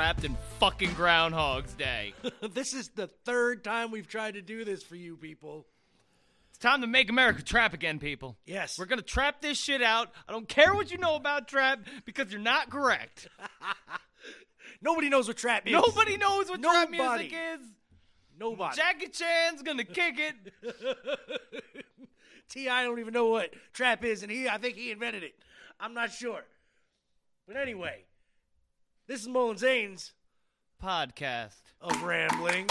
trapped in fucking Groundhog's Day. this is the third time we've tried to do this for you people. It's time to make America trap again, people. Yes. We're gonna trap this shit out. I don't care what you know about trap because you're not correct. Nobody knows what trap is. Nobody knows what trap music is. Nobody. Jackie Chan's gonna kick it. T.I. don't even know what trap is, and he I think he invented it. I'm not sure. But anyway, this is Mullen Zane's Podcast. of rambling.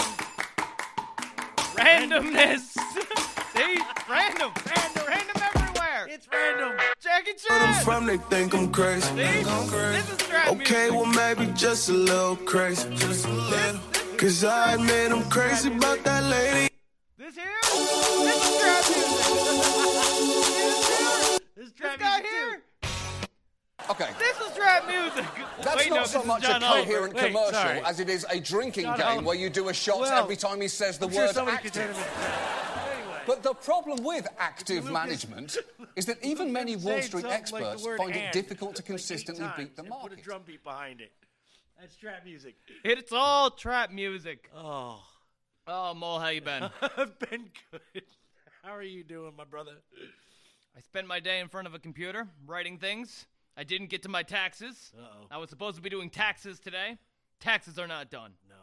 Randomness. See? Random. Random. Random everywhere. It's random. Jackie Where I'm from, they think I'm crazy. See? This is trap Okay, music. well, maybe just a little crazy. Just a little. Cause I admit I'm crazy about that lady. This here? This is trap music. This is This trap guy music, here? Okay. This is trap music. That's Wait, not no, so much a coherent Wait, commercial sorry. as it is a drinking John game Oliver. where you do a shot Well, every time he says the I'm word somebody could turn active. Anyway. But the problem with active management is that even many Wall Street something like experts find it difficult to consistently times beat the and Put a drum beat behind it. That's trap music. It's all trap music. Oh, Oh, Mo, how you been? I've been good. How are you doing, my brother? I spent my day in front of a computer writing things. I didn't get to my taxes. Uh-oh. I was supposed to be doing taxes today. Taxes are not done. No,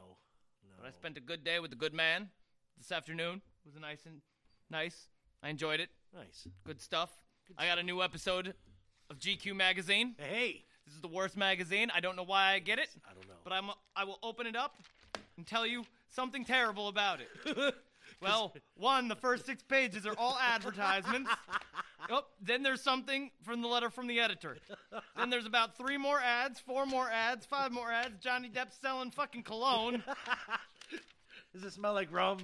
no. But I spent a good day with a good man this afternoon. It was a nice and nice. I enjoyed it. Nice. Good stuff. I got a new episode of GQ magazine. Hey, This is the worst magazine. I don't know why I get it. I don't know. But I'm I will open it up and tell you something terrible about it. well, one, the first six pages are all advertisements. Oh, then there's something from the letter from the editor. Then there's about three more ads, four more ads, five more ads. Johnny Depp selling fucking cologne. Does it smell like rum?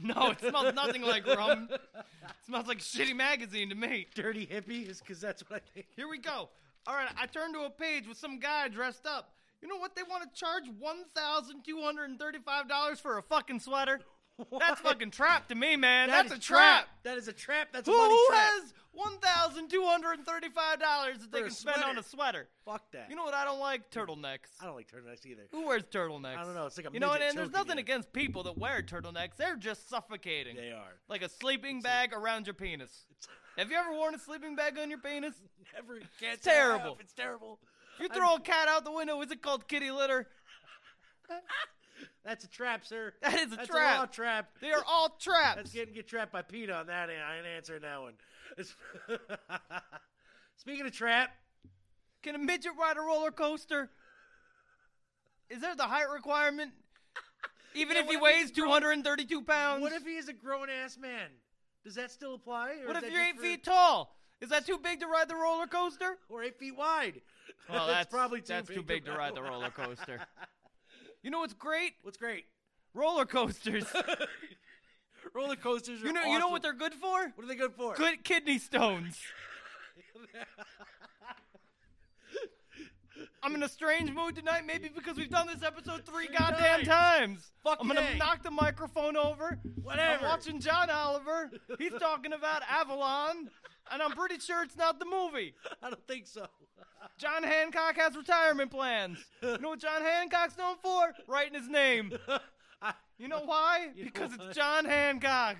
No, it smells nothing like rum. It smells like shitty magazine to me. Dirty hippies? Because that's what I think. Here we go. All right, I turned to a page with some guy dressed up. You know what? They want to charge one thousand two hundred and thirty-five dollars for a fucking sweater. That's fucking trap to me, man. That That's a trap. That is a trap. That's a Who, money who trap. has one thousand two hundred and thirty-five dollars that they a can spend on sweater. a sweater? Fuck that. You know what I don't like? Turtlenecks. I don't like turtlenecks either. Who wears turtlenecks? I don't know, it's like a you know, midget and there's choking nothing you. against people that wear turtlenecks. They're just suffocating. They are. Like a sleeping bag around your penis. Have you ever worn a sleeping bag on your penis? Never. Can't It's say I have. terrible. It's terrible. If you throw a cat out the window, is it called kitty litter? That's a trap, sir. That is a That's trap. A raw trap. They are all traps. That's getting get trapped by Pete on that. I ain't answering that one. Speaking of trap, Can a midget ride a roller coaster? Is there the height requirement? Even Yeah, if he if weighs grown- 232 pounds? what if he is a grown ass man? Does that still apply? Or What is if you're eight for- feet tall? Is that too big to ride the roller coaster? or eight feet wide? Well, That's that's probably too that's big too big to ride the roller coaster. You know what's great? What's great? Roller coasters. Roller coasters are you know you know awesome. what they're good for? What are they good for? Good kidney stones. I'm in a strange mood tonight, maybe because we've done this episode three Three goddamn times. times. Fuck I'm gonna knock the microphone over. Whatever. I'm watching John Oliver. He's talking about Avalon, and I'm pretty sure it's not the movie. I don't think so. John Hancock has retirement plans. You know what John Hancock's known for? Writing his name. I- You know why? You because what? it's John Hancock.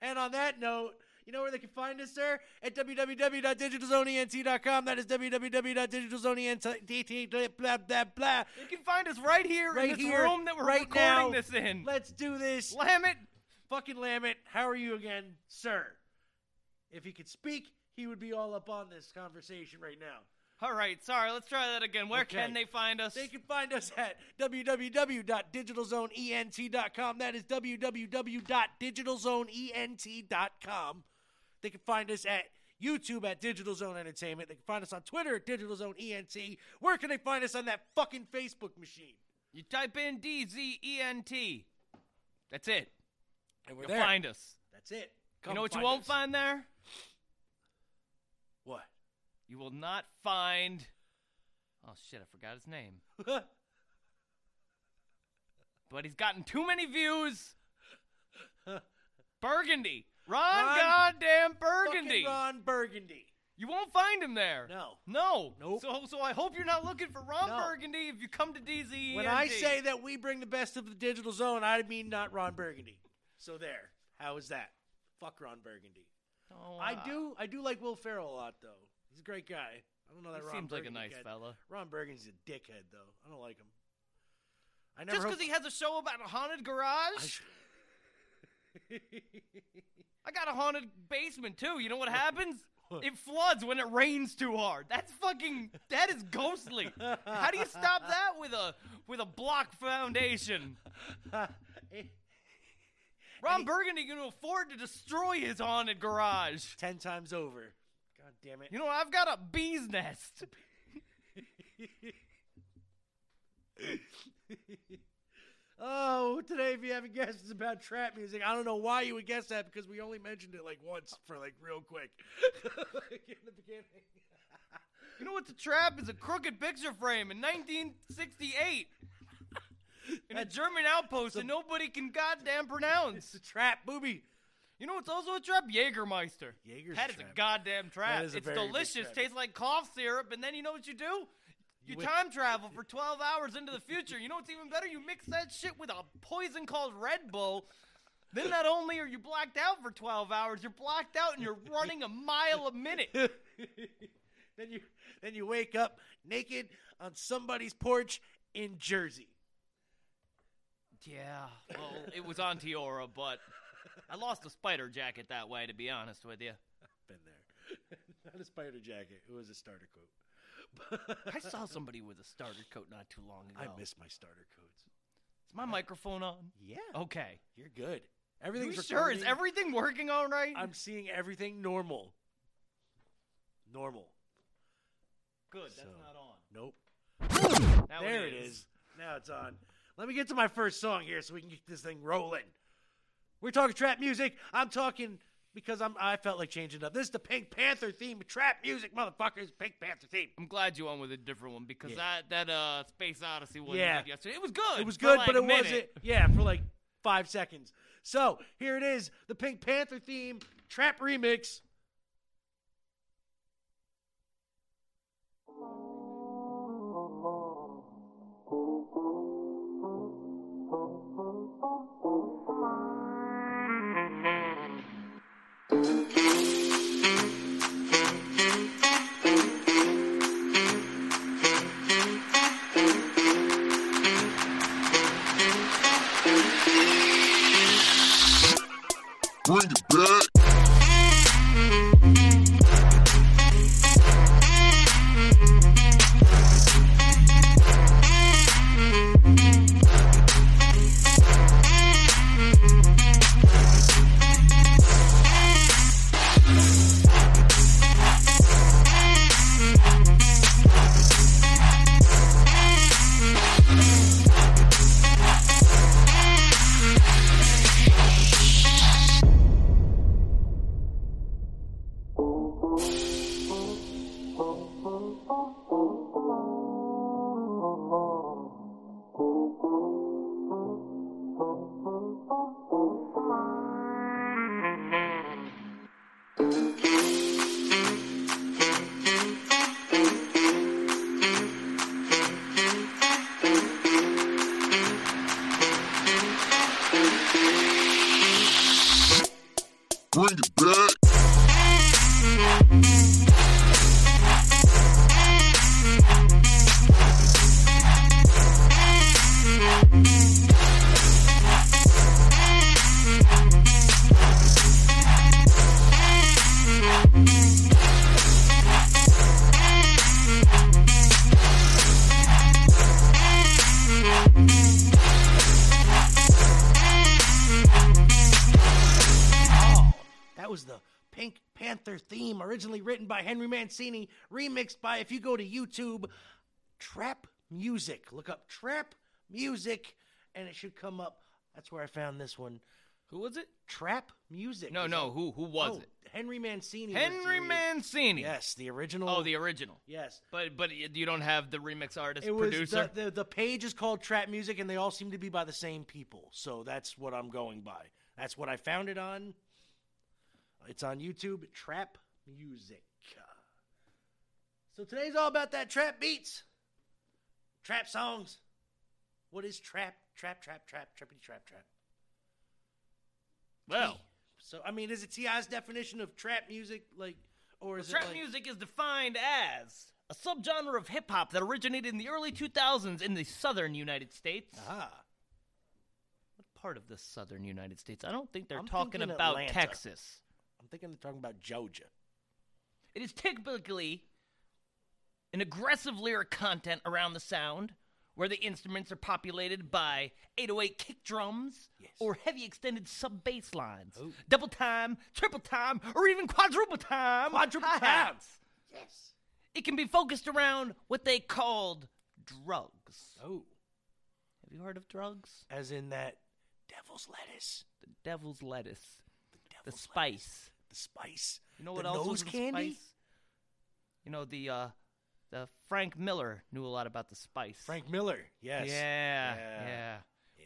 and on that note, you know where they can find us, sir? At www.digitalzoneent.com. That is www.digitalzoneent. Blah blah blah. You can find us right here Right in this here, room that we're right recording now. this in. Let's do this. Slam it. Fucking Lamit, how are you again, sir? If he could speak, he would be all up on this conversation right now. All right, sorry. Let's try that again. Where Okay. can they find us? They can find us at www.digitalzoneent.com. That is www.digitalzoneent.com. They can find us at YouTube at Digital Zone Entertainment. They can find us on Twitter at Digital Zone ENT. Where can they find us on that fucking Facebook machine? You type in D Z E N T. That's it. And we're You'll there. find us. That's it. Come You know what you won't us. find there? What? You will not find. Oh shit! I forgot his name. But he's gotten too many views. Burgundy. Ron, Ron- goddamn Burgundy. Ron Burgundy. You won't find him there. No. No. Nope. So so I hope you're not looking for Ron No. Burgundy if you come to DZ. When I say that we bring the best of the digital zone, I mean not Ron Burgundy. So there. How is that? Fuck Ron Burgundy. oh, I do. I do like Will Ferrell a lot, though. He's a great guy. I don't know that He Ron seems like a nice guy- fella. Ron Burgundy's a dickhead, though. I don't like him. I never. Just because he has a show about a haunted garage. I got a haunted basement too. You know what happens? It floods when it rains too hard. That's fucking. That is ghostly. How do you stop that with a with a block foundation? Ron Burgundy going to afford to destroy his haunted garage. Ten times over. God damn it. You know, I've got a bee's nest. Oh, today, if you haven't guessed, it's about trap music. I don't know why you would guess that because we only mentioned it like once for like real quick in the beginning. You know what's a trap? Is a crooked picture frame in 1968 in a German outpost that nobody can goddamn pronounce. It's a trap booby. You know what's also a trap? Jägermeister. That is trap. a goddamn trap. That is a it's very big delicious. trap. Tastes like cough syrup, and then you know what you do? You wi- time travel for 12 hours into the future. You know what's even better? You mix that shit with a poison called Red Bull. Then not only are you blacked out for 12 hours, you're blacked out and you're running a mile a minute. then you then you wake up naked on somebody's porch in Jersey. Yeah, well, it was on Tiora, but I lost a spider jacket that way, to be honest with you. Been there. Not a spider jacket. It was a starter coat. I saw somebody with a starter coat not too long ago. I miss my starter coats. Is my microphone on? Yeah. Okay. You're good. Everything's You sure? Is everything working all right? I'm seeing everything normal. Normal. good. That's So- not on. Nope. Now there it is. Now it's on. Let me get to my first song here so we can get this thing rolling. We're talking trap music. I'm talking because I'm I felt like changing up. This is the Pink Panther theme. Trap music, motherfuckers. Pink Panther theme. I'm glad you went with a different one because Yeah. that that uh Space Odyssey one Yeah. yesterday, it was good. It was for good, like but a it minute. wasn't. Yeah, for like five seconds. So here it is, the Pink Panther theme trap remix. By Henry Mancini, remixed by, if you go to YouTube, Trap Music. Look up Trap Music, and it should come up. That's where I found this one. Who was it? Trap Music. No, no. Who who was Oh, it? Henry Mancini. Henry Mancini. Yes, the original. Oh, the original. Yes. But but you don't have the remix artist It was producer. the, the the page is called Trap Music, and they all seem to be by the same people. So that's what I'm going by. That's what I found it on. It's on YouTube. Trap Music. So today's all about that trap beats, trap songs. What is trap? Trap, trap, trap, trappity, trap, trap. Well, So I mean, is it T.I.'s definition of trap music, like, or is trap it like, music is defined as a subgenre of hip hop that originated in the early 2000s in the southern United States. Ah, What part of the southern United States? I don't think they're I'm talking about Atlanta. Texas. I'm thinking they're talking about Georgia. It is typically an aggressive lyric content around the sound, where the instruments are populated by 808 kick drums Yes. or heavy extended sub bass lines, Oh. double time, triple time, or even quadruple time. Quadruple hi-hats. Yes. It can be focused around what they called drugs. Oh, Have you heard of drugs? as in that devil's lettuce, The devil's lettuce, the the devil's lettuce, spice. the spice. You know the what else nose was the candy? spice? You know the uh, the Frank Miller knew a lot about the spice. Frank Miller. Yes. Yeah, Yeah. yeah.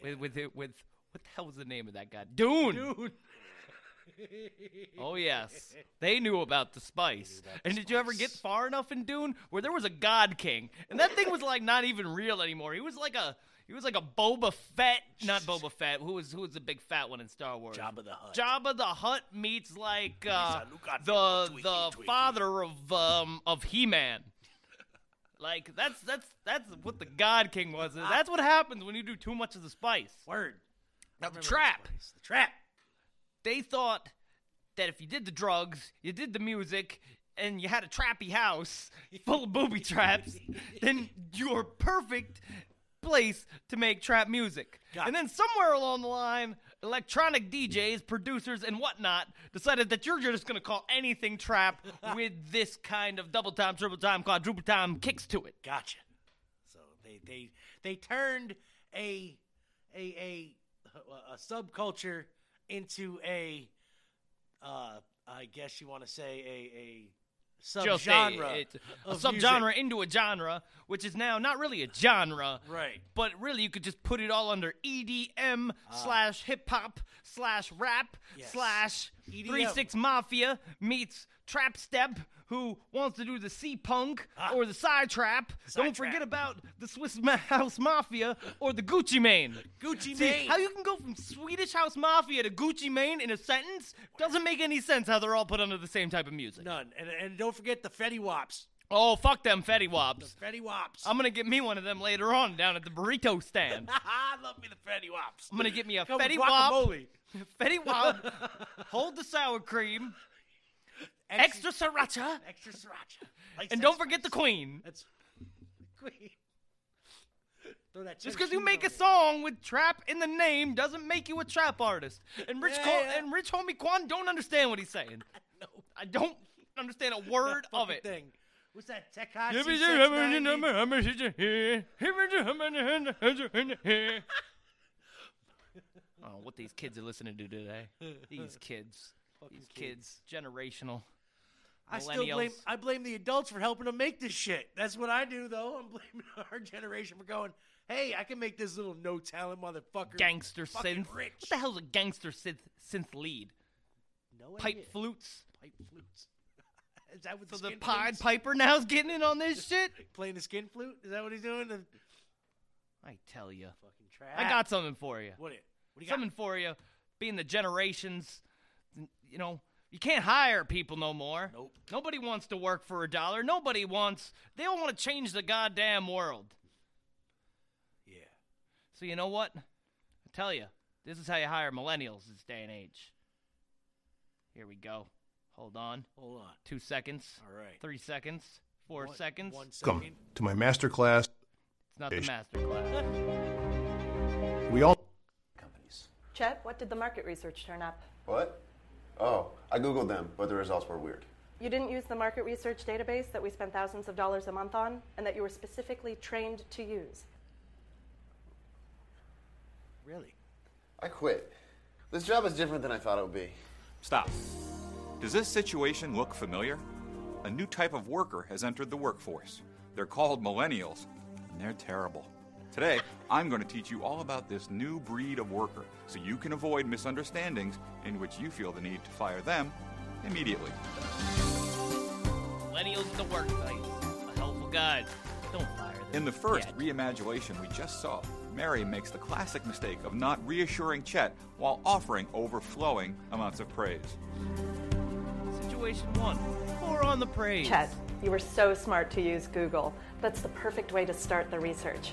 With with it with what the hell was the name of that guy? Dune. Dude. Oh yes, they knew about the spice. about the and did you ever get far enough in Dune where there was a God King, and that thing was like not even real anymore? He was like a he was like a Boba Fett, not Boba Fett. Who was who was the big fat one in Star Wars? Jabba the Hutt. Jabba the Hutt meets like uh, Lisa, look at me, the the father of um of He Man. Like that's that's that's what the God King was. Ah. That's what happens when you do too much of the spice. Word. Now the trap. The trap. They thought that if you did the drugs, you did the music, and you had a trappy house full of booby traps, then you're perfect place to make trap music. Got and it. then somewhere along the line, electronic DJs, producers, and whatnot decided that you're just gonna call anything trap with this kind of double time, triple time, quadruple time kicks to it. Gotcha. So they they they turned a a a a subculture into a uh I guess you want to say a- subgenre it's a subgenre music. into a genre, which is now not really a genre, Right. But really, you could just put it all under EDM slash hip hop slash rap Ah. Yes. slash EDM. Three Six Mafia meets Trap Step, who wants to do the C Punk Ah. or the Side Trap. Side Don't trap. forget about the Swiss House Mafia or the Gucci Mane. Gucci See, Mane. how you can go from Swedish House Mafia to Gucci Mane in a sentence doesn't make any sense. How they're all put under the same type of music. None. And and don't forget the Fetty Waps. Oh, fuck them Fetty Waps. Fetty Waps. I'm gonna get me one of them later on down at the burrito stand. I love me the Fetty Waps. I'm gonna get me a Come Fetty Wap. Fetty Wap, hold the sour cream, extra sriracha, extra sriracha. Like and don't forget the queen. That's queen. Throw that Just because you make a song with trap in the name doesn't make you a trap artist. And Rich Yeah, Co- yeah. and Rich Homie Quan don't understand what he's saying. No. I don't understand a word of it what's that of fucking it. Thing. What's that? Tekashi 690? Oh, what these kids are listening to today. These kids. These kids. Generational. I still blame. I blame the adults for helping them make this shit. That's what I do though. I'm blaming our generation for going, "Hey, I can make this little no talent motherfucker Gangster synth. rich." What the hell's a gangster synth, synth lead? No Pipe idea. flutes. pipe flutes. Is that what So the, the Pied? Piper now's getting in on this shit? playing the skin flute? Is that what he's doing? The I tell you. fucking trap. I got something for you. what? It, what do you got? Something for you. Being the generations, you know, you can't hire people no more. Nope. Nobody wants to work for a dollar. Nobody wants. They don't want to change the goddamn world. Yeah. So you know what? I tell you, this is how you hire millennials this day and age. Here we go. Hold on. Hold on. Two seconds. All right. Three seconds. Four One- seconds. One It's second. Welcome to my master class. It's not the master class. We all companies. Chet, what did the market research turn up? What? Oh, I googled them, but the results were weird. You didn't use the market research database that we spend thousands of dollars a month on and that you were specifically trained to use. Really? I quit. This job is different than I thought it would be. Stop. Does this situation look familiar? A new type of worker has entered the workforce. They're called millennials, and they're terrible. Today, I'm going to teach you all about this new breed of worker so you can avoid misunderstandings in which you feel the need to fire them immediately. Millennials in the workplace. guys. Don't fire them. In the first yet. reimagination we just saw, Mary makes the classic mistake of not reassuring Chet while offering overflowing amounts of praise. Situation one. Pour on the praise. Chet, you were so smart to use Google. That's the perfect way to start the research.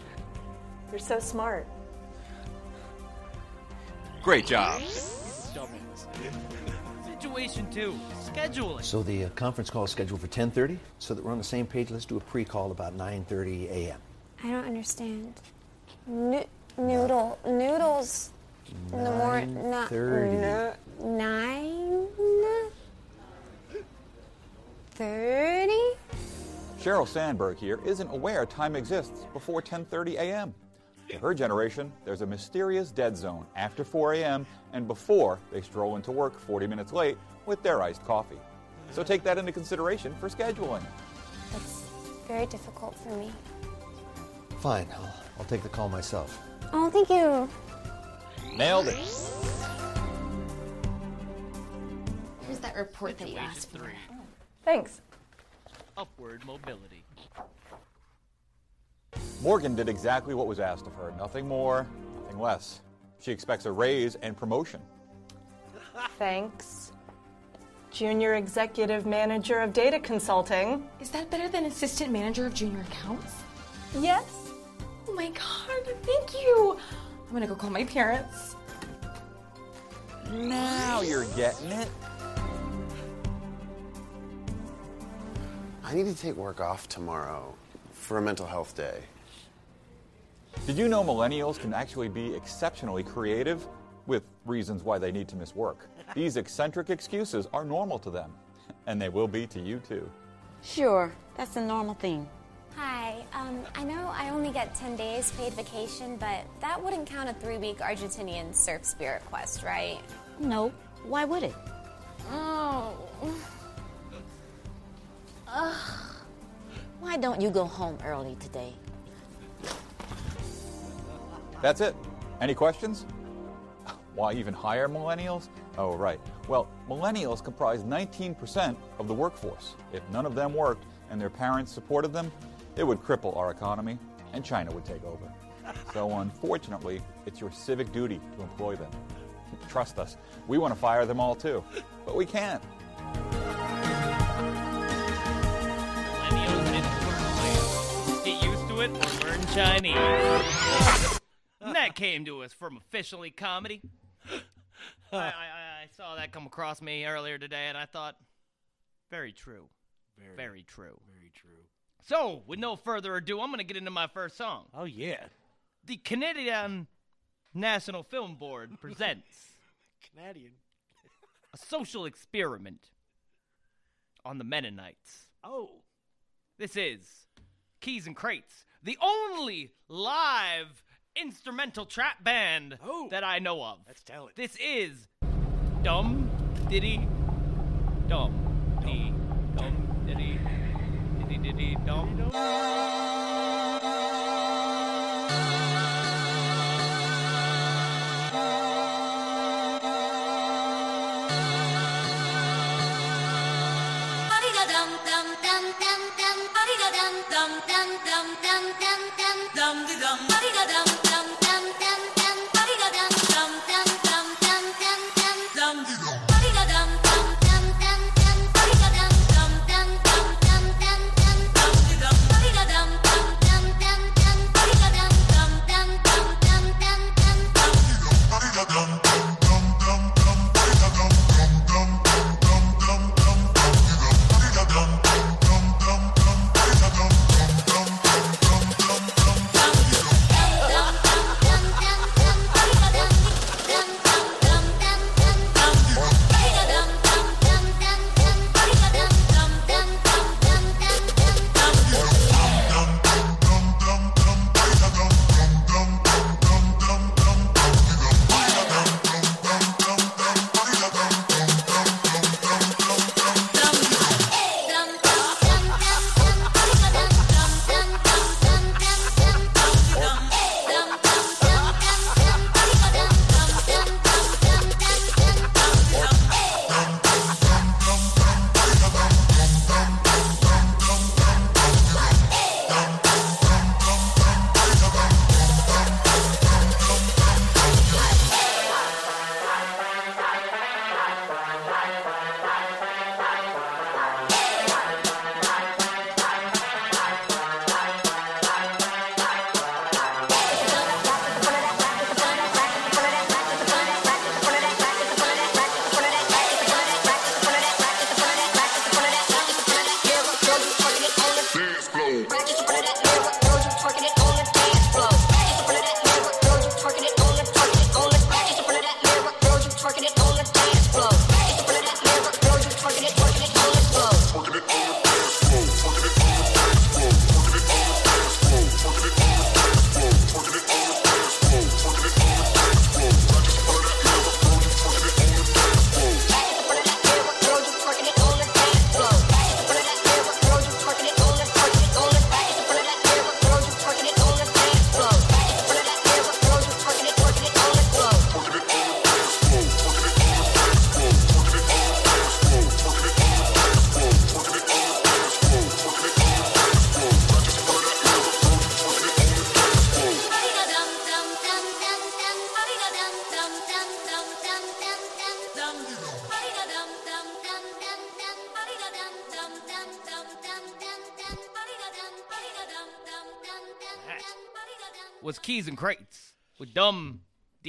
You're so smart. Great job. Situation two. Scheduling. So the uh, conference call is scheduled for 10:30, so that we're on the same page. Let's do a pre-call about 9:30 a.m. I don't understand. No- noodle noodles in the morning. 9:30. Nine thirty. Cheryl Sandberg here isn't aware time exists before 10:30 a.m. To her generation, there's a mysterious dead zone after 4 a.m. and before they stroll into work 40 minutes late with their iced coffee. So take that into consideration for scheduling. It's very difficult for me. Fine, I'll, I'll take the call myself. Oh, thank you. Nailed it. Here's that report that you asked for. Thanks. Upward mobility. Morgan did exactly what was asked of her. Nothing more, nothing less. She expects a raise and promotion. Thanks. Junior Executive Manager of Data Consulting. Is that better than assistant manager of junior accounts? Yes. Oh my god, thank you. I'm gonna go call my parents. Now you're getting it. I need to take work off tomorrow for a mental health day. Did you know millennials can actually be exceptionally creative with reasons why they need to miss work? These eccentric excuses are normal to them, and they will be to you too. Sure, that's a normal thing. Hi. Um, I know I only get 10 days paid vacation, but that wouldn't count a three week Argentinian surf spirit quest, right? No, why would it? Oh. Ugh. Why don't you go home early today? That's it. Any questions? Why even hire millennials? Oh, right. Well, millennials comprise 19% of the workforce. If none of them worked and their parents supported them, it would cripple our economy and China would take over. So, unfortunately, it's your civic duty to employ them. Trust us, we want to fire them all too, but we can't. Millennials to learn ways. Get used to it or learn Chinese. and that came to us from Officially Comedy. I, I, I saw that come across me earlier today, and I thought, very true. Very, Very true. very true. So, with no further ado, I'm going to get into my first song. Oh yeah, The Canadian National Film Board presents Canadian. a social experiment on the Mennonites. Oh, This is Keys N Krates, the only live instrumental trap band Oh. that I know of. that's talent. This is Dum Diddy Dum Dee Dum Diddy Diddy Diddy Dumb. Diddy, dumb. dum dum dum dum dum dum dum dum dum Dum. Dum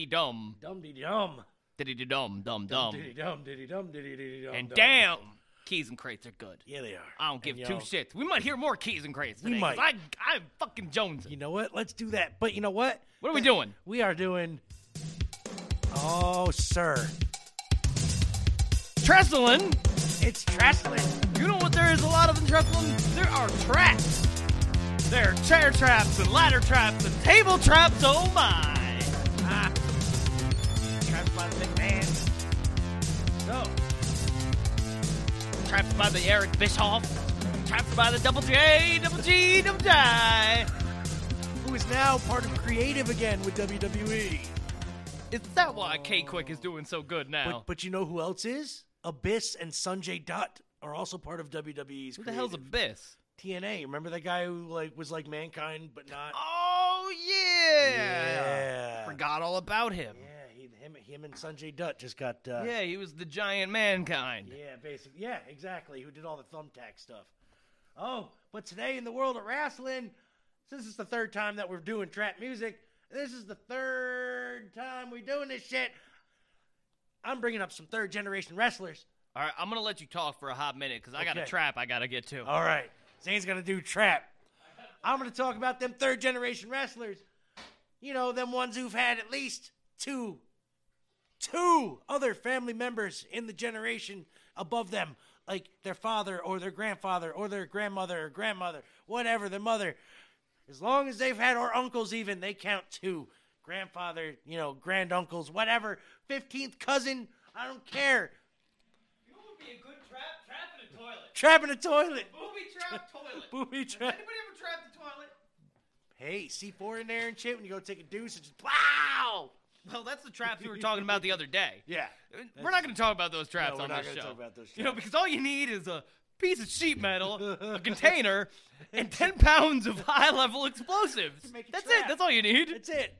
Dee Dum. Dum dee dum. Diddy dee dum dum dum. Diddy dum diddy dum diddy diddy dum. And damn, Keys N Krates are good. Yeah, they are. I don't give And, two yo, shits. We might hear more Keys N Krates We today. 'cause might. I, I'm fucking Jones. You know what? Let's do that. But you know what? What are we doing? We are doing. Oh, sir. Trestling. It's Trestling. You know what there is a lot of in Trestling? There are traps. There are chair traps and ladder traps and table traps. Oh my! Traps by the Eric Bischoff. trapped by the Double J, Double G, Double J. who is now part of creative again with WWE. Is that why K Quick is doing so good now? But, but you know who else is? Abyss and Sanjay Dutt are also part of WWE's. Who the hell's. Abyss? TNA? Remember that guy who like was like mankind but not? Oh yeah. Yeah. Forgot all about him. Yeah, him, him and Sanjay Dutt just got. Uh, Yeah, he was the giant mankind. Yeah, basically. Yeah, exactly. Who did all the thumbtack stuff? Oh, but today in the world of wrestling, since it's the third time that we're doing trap music, this is the third time we're doing this shit. I'm bringing up some third generation wrestlers. All right, I'm gonna let you talk for a hot minute because I got a Okay. trap I gotta get to. All right, Zane's gonna do trap. I'm gonna talk about them third generation wrestlers. You know, them ones who've had at least two, two other family members in the generation above them, like their father or their grandfather or their grandmother or grandmother, whatever, their mother. As long as they've had or uncles, even they count two. Grandfather, you know, granduncles, whatever. Fifteenth cousin, I don't care. You know would be a good trap? Trap in a toilet. Trap in a toilet. Booby trap toilet. Booby trap. Anybody ever trapped a toilet? Hey, C4 in there and shit when you go take a deuce and just wow. Well, that's the traps we were talking about the other day. Yeah. We're not going to talk about those traps No, on this show. talk about those You know, because all you need is a piece of sheet metal, a container, and 10 pounds of high-level explosives. That's trap. it. That's all you need. That's it.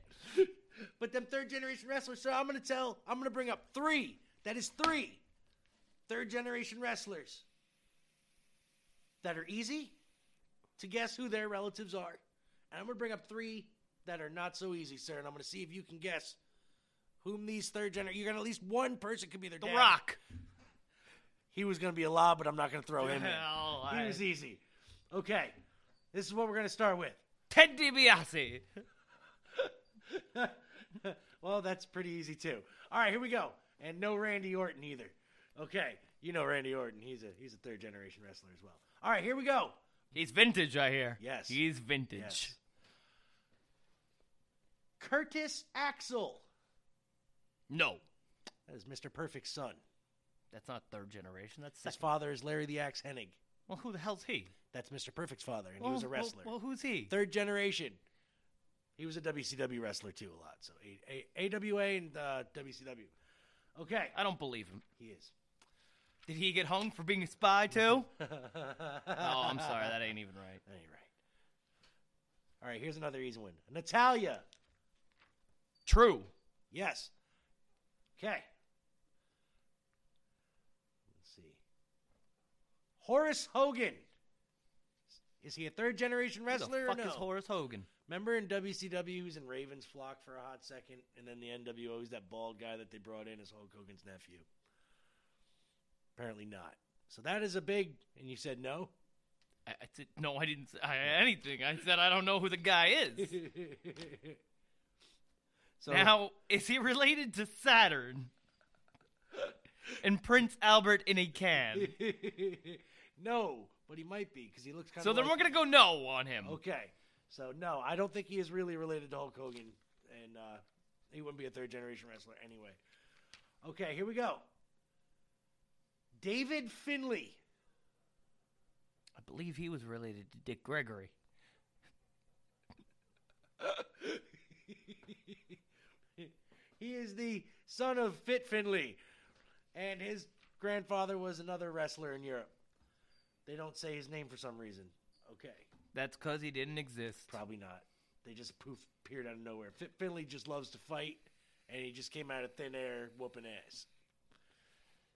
But them third generation wrestlers, so I'm gonna tell I'm gonna bring up three. That is three third generation wrestlers that are easy to guess who their relatives are. And I'm gonna bring up three that are not so easy, sir, and I'm gonna see if you can guess whom these third generation you're gonna at least one person could be their The dad. Rock. He was gonna be a lob, but I'm not gonna throw him in. He I- was easy. Okay. This is what we're gonna start with. Ted DiBiase. well, that's pretty easy too. All right, here we go. And no Randy Orton either. Okay, you know Randy Orton. He's a he's a third generation wrestler as well. All right, here we go. He's vintage, I hear. Yes. He's vintage. Yes. Curtis Axel. No. That is Mr. Perfect's son. That's not third generation. That's His father is Larry the Axe Hennig. Well, who the hell's he? That's Mr. Perfect's father, and he was a well, wrestler. Well, who's he? Third generation. He was a WCW wrestler too, a lot. So a- a- AWA and uh, WCW. Okay, I don't believe him. he is. Did he get hung for being a spy too? oh, I'm sorry. That ain't even right. That ain't right. All right, here's another easy one. Natalya. True. Yes. Okay. Let's see. Horace Hogan. Is he a third generation wrestler? Who the fuck or no? is Horace Hogan? Remember in WCW, he was in Ravens flock for a hot second, and then the NWO, he's that bald guy that they brought in as Hulk Hogan's nephew. Apparently not. So that is a big. And you said no. I, I said, no, I didn't say anything. I said I don't know who the guy is. so now, is he related to Saturn? and Prince Albert in a can. no, but he might be because he looks kind of. So then we're gonna go no on him. Okay. So no, I don't think he is really related to Hulk Hogan, and uh, he wouldn't be a third generation wrestler anyway. Okay, here we go. David Finlay. I believe he was related to Dick Gregory. he is the son of Fit Finlay, and his grandfather was another wrestler in Europe. They don't say his name for some reason. Okay, That's because he didn't exist. probably not. They just poof appeared out of nowhere. Fit Finlay just loves to fight, and he just came out of thin air whooping ass.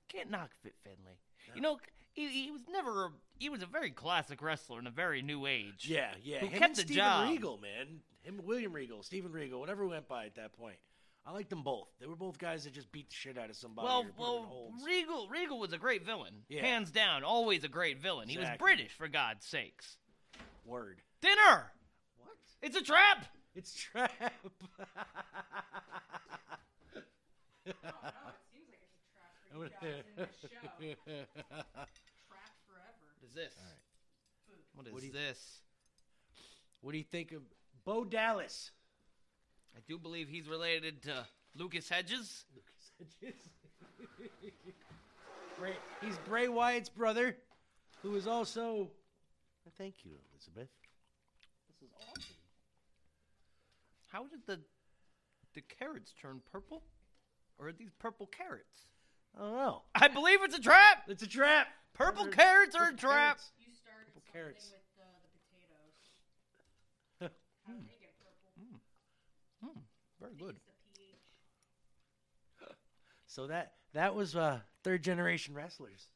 Can't knock Fit Finlay. You know, he, he was never. A, he was a very classic wrestler in a very new age. Yeah, yeah. Who him kept and the Steven job. Regal, man. Him, William Regal, Steven Regal, whatever went by at that point. I liked them both. They were both guys that just beat the shit out of somebody. Well, or put them in well. Regal Regal was a great villain, Yeah. hands down. Always a great villain. He was British, for God's sakes. Word. Dinner. What? It's a trap. It's trap. oh, no, it like it's a trap What is this? What is What do you- this? What do you think of Bo Dallas? I do believe he's related to Lucas Hedges. Lucas Hedges. Bray, he's Bray Wyatt's brother, who is also. Thank you, Elizabeth. This is awesome. How did the the carrots turn purple? Or are these purple carrots? I don't know. I believe it's a trap. It's a trap. Purple Purple- carrots are a trap. carrots. Purple carrots. Very good. So that that was uh, third generation wrestlers,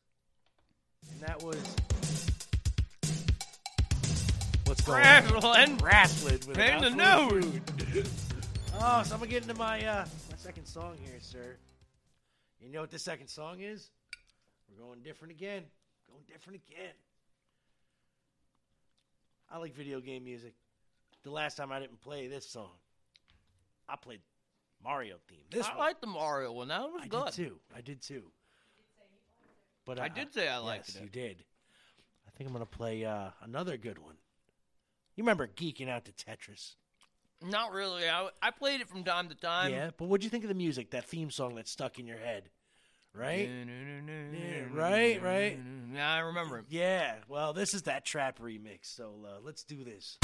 and that was what's going Wrestling. on? Wrestling with In the news. Oh, so I'm gonna get into my uh, my second song here, sir. You know what the second song is? We're going different again. Going different again. I like video game music. The last time I didn't play this song, I played Mario theme. This I one. like the Mario one. That was good. I good. did too. I did too. But I uh, did say I liked yes, it. You did. I think I'm gonna play uh, another good one. You remember geeking out to Tetris? Not really. I, I played it from time to time. yeah, but what'd you think of the music? That theme song that stuck in your head, right? Yeah, right, right. Yeah, I remember it. Yeah. Well, this is that trap remix. So uh, let's do this.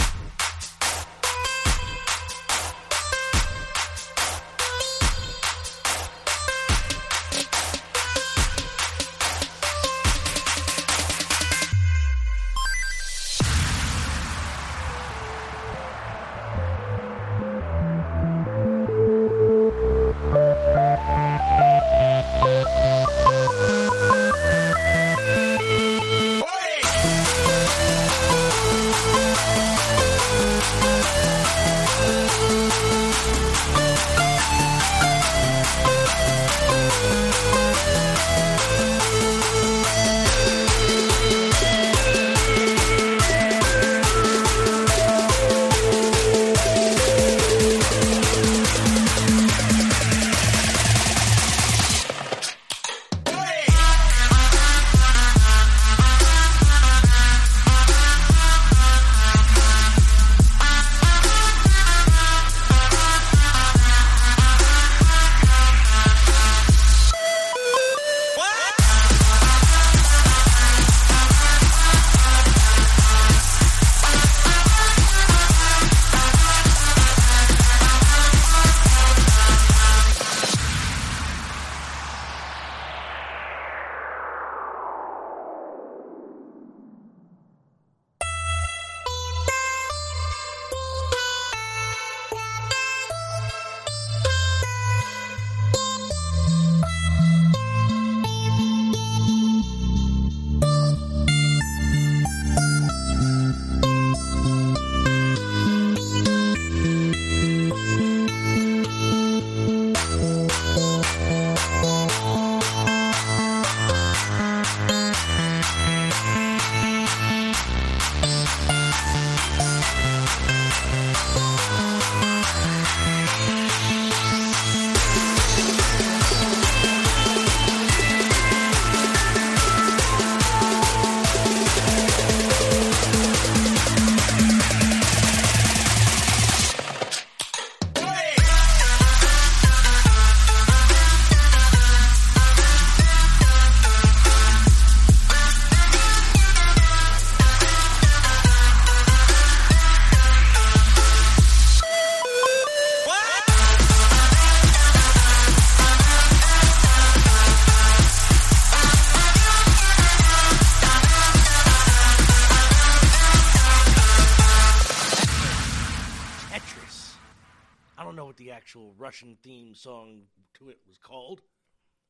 Song to it was called,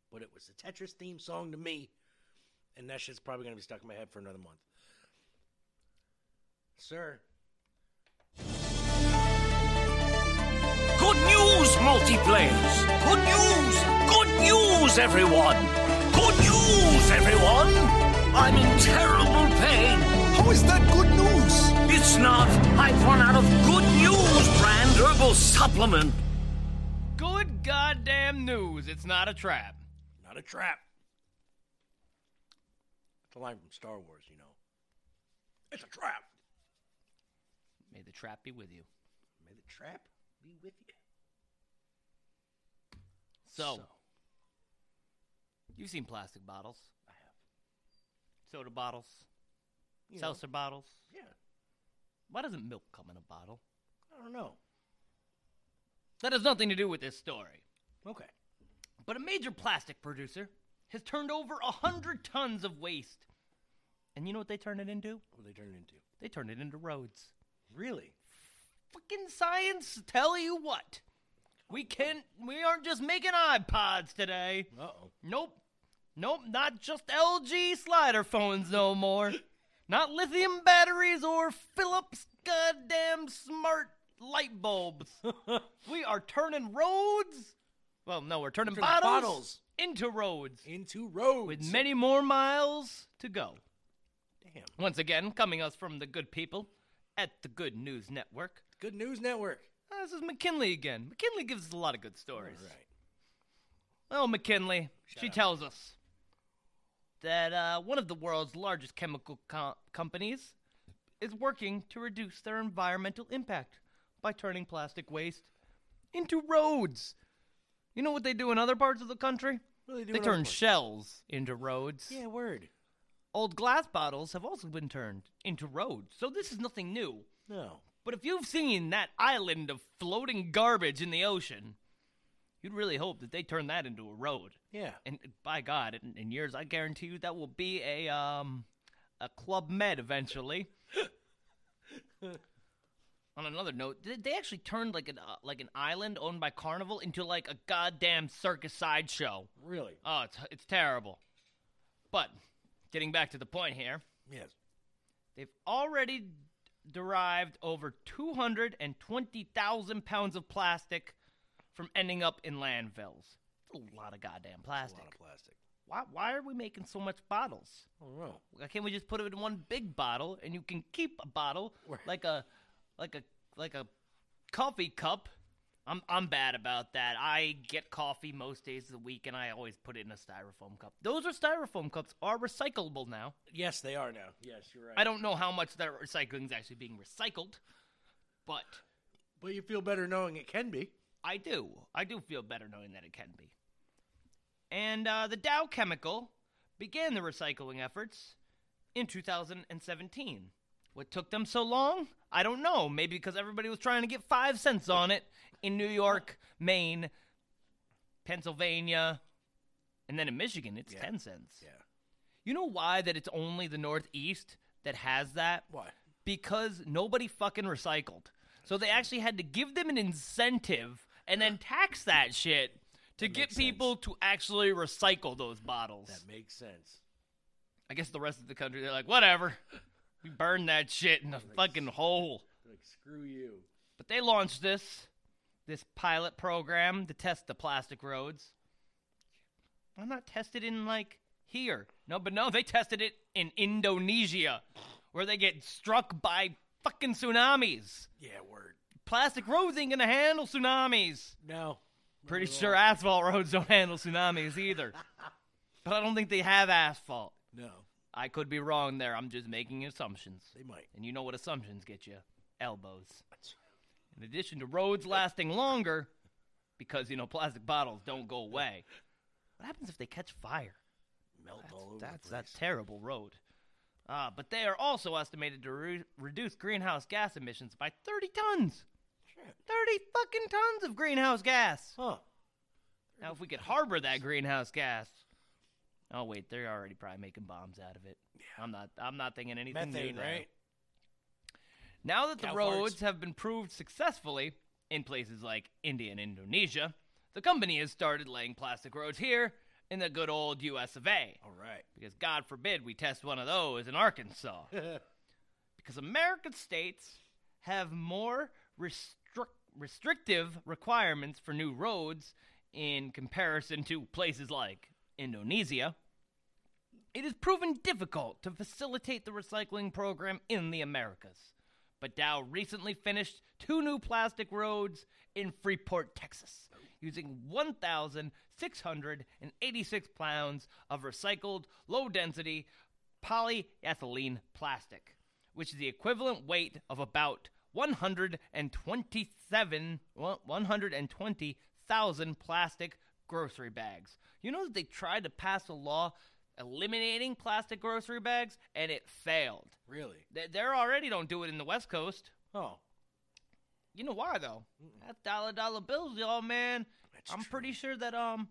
but it was the Tetris theme song to me. and that shit's probably gonna be stuck in my head for another month. Sir, Good news, multiplayers! Good news! Good news, everyone! Good news, everyone! I'm in terrible pain. How is that good news? It's not. I've run out of Good News brand herbal supplement. Goddamn news. It's not a trap. not a trap. It's a line from Star Wars, you know. It's a trap. May the trap be with you. May the trap be with you. So, you've seen plastic bottles. I have. Soda bottles. You know. seltzer bottles. Yeah. Why doesn't milk come in a bottle? I don't know. That has nothing to do with this story. Okay. But a major plastic producer has turned over a hundred tons of waste. And you know what they turn it into? What do they turn it into? They turn it into roads. Really? Fucking science tell you what. We can't we aren't just making iPods today. Uh oh. Nope. Nope, not just LG slider phones no more. Not lithium batteries or Philips goddamn smart light bulbs. we are turning roads. Well, no, we're turning, turning bottles, bottles. into roads. Into roads. With many more miles to go. Damn. Once again, coming us from the good people at the Good News Network. Good News Network. Uh, this is McKinley again. McKinley gives us a lot of good stories. All right. Well, McKinley, she tells us that uh, one of the world's largest chemical co- companies is working to reduce their environmental impact by turning plastic waste into roads. You know what they do in other parts of the country? What do they do They turn shells into roads. Yeah, word. Old glass bottles have also been turned into roads, so this is nothing new. No. But if you've seen that island of floating garbage in the ocean, you'd really hope that they turn that into a road. Yeah. And by God, in, in years, I guarantee you that will be a um a Club Med eventually. On another note, they- they actually turned like an uh, like an island owned by Carnival into like a goddamn circus sideshow. Really? Oh, it's it's terrible. But getting back to the point here, Yes. They've already derived over 220,000 pounds of plastic from ending up in landfills. That's a lot of goddamn plastic. A lot of plastic. Why, why are we making so much bottles? I don't know. Why can't we just put it in one big bottle and you can keep a bottle like a like a like a coffee cup? I'm I'm bad about that. I get coffee most days of the week and I always put it in a styrofoam cup. Those are styrofoam cups are recyclable now. Yes, they are now. Yes, you're right. I don't know how much that recycling is actually being recycled, but But you feel better knowing it can be. I do. I do feel better knowing that it can be. And uh, the Dow Chemical began the recycling efforts in 2017. What took them so long? I don't know. Maybe because everybody was trying to get five cents on it in New York, Maine, Pennsylvania, and then in Michigan, it's 10 cents. Yeah. You know why that it's only the Northeast that has that? Why? Because nobody fucking recycled. So they actually had to give them an incentive and then tax that shit to get people to actually recycle those bottles. That makes sense. I guess the rest of the country, they're like, whatever. We burn that shit in a fucking hole. Like, screw you. But they launched this, this pilot program to test the plastic roads. I'm not tested in, like, here? No, but no, they tested it in Indonesia, where they get struck by fucking tsunamis. Yeah, word. Plastic roads ain't gonna handle tsunamis. No. Pretty sure asphalt roads don't handle tsunamis either. but I don't think they have asphalt. No. I could be wrong there. I'm just making assumptions. They might. And you know what assumptions get you? Elbows. In addition to roads lasting longer, because, you know, plastic bottles don't go away. What happens if they catch fire? Melt all over That's that terrible road. Uh, but they are also estimated to re- reduce greenhouse gas emissions by 30 tons. Shit. 30 fucking tons of greenhouse gas. Huh. Now, if we could harbor that greenhouse gas. Oh wait, they're already probably making bombs out of it. Yeah. I'm not. I'm not thinking anything new Methane, there. right? Now that the Cow roads farts. have been proved successfully in places like India and Indonesia, the company has started laying plastic roads here in the good old US of A. All right. Because God forbid we test one of those in Arkansas. because American states have more restric- restrictive requirements for new roads in comparison to places like Indonesia. It is proven difficult to facilitate the recycling program in the Americas. But Dow recently finished two new plastic roads in Freeport, Texas, using 1,686 pounds of recycled low density polyethylene plastic, which is the equivalent weight of about 127 well, 120,000 plastic grocery bags. You know that they tried to pass a law eliminating plastic grocery bags and it failed. Really? They they already don't do it in the West Coast. Oh. You know why though? That's dollar dollar bills, y'all, man. That's I'm pretty sure that um,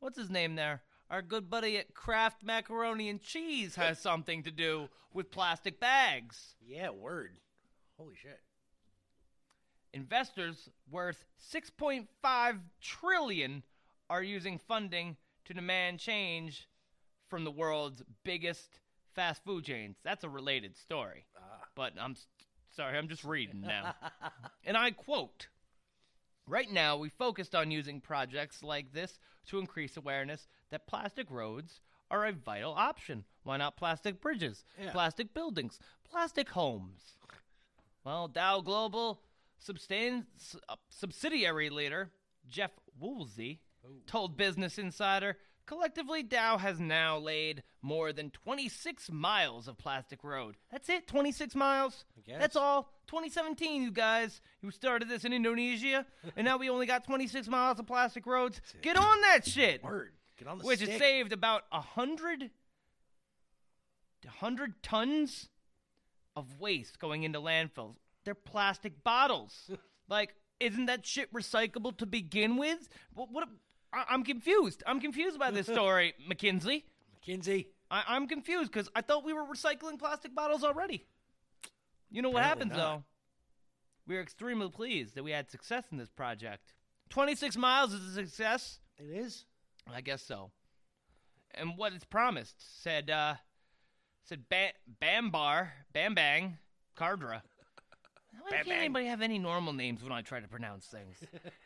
what's his name there? Our good buddy at Kraft Macaroni and Cheese has something to do with plastic bags. Yeah, word. Holy shit. Investors worth 6.5 trillion are using funding to demand change from the world's biggest fast food chains. That's a related story. But I'm sorry, I'm just reading now. and I quote Right now, we focused on using projects like this to increase awareness that plastic roads are a vital option. Why not plastic bridges, Yeah. plastic buildings, plastic homes? Well, Dow Global uh, subsidiary leader Jeff Wooster told Business Insider collectively Dow has now laid more than 26 miles of plastic road. That's it, 26 miles. That's all. 2017, you guys. You started this in Indonesia, and now we only got 26 miles of plastic roads. Get on that shit. Word. Get on the Which stick. has saved about a hundred, a hundred tons of waste going into landfills. They're plastic bottles. like, isn't that shit recyclable to begin with? What? what I, I'm confused. I'm confused by this story, McKinsey. McKinsey. I, I'm confused because I thought we were recycling plastic bottles already. You know what Apparently happens not. though? We are extremely pleased that we had success in this project. 26 miles is a success. It is. I guess so. And what it's promised said uh said ba- Bambar, Bam Bang, Cardra. Why can't Bang. anybody have any normal names when I try to pronounce things?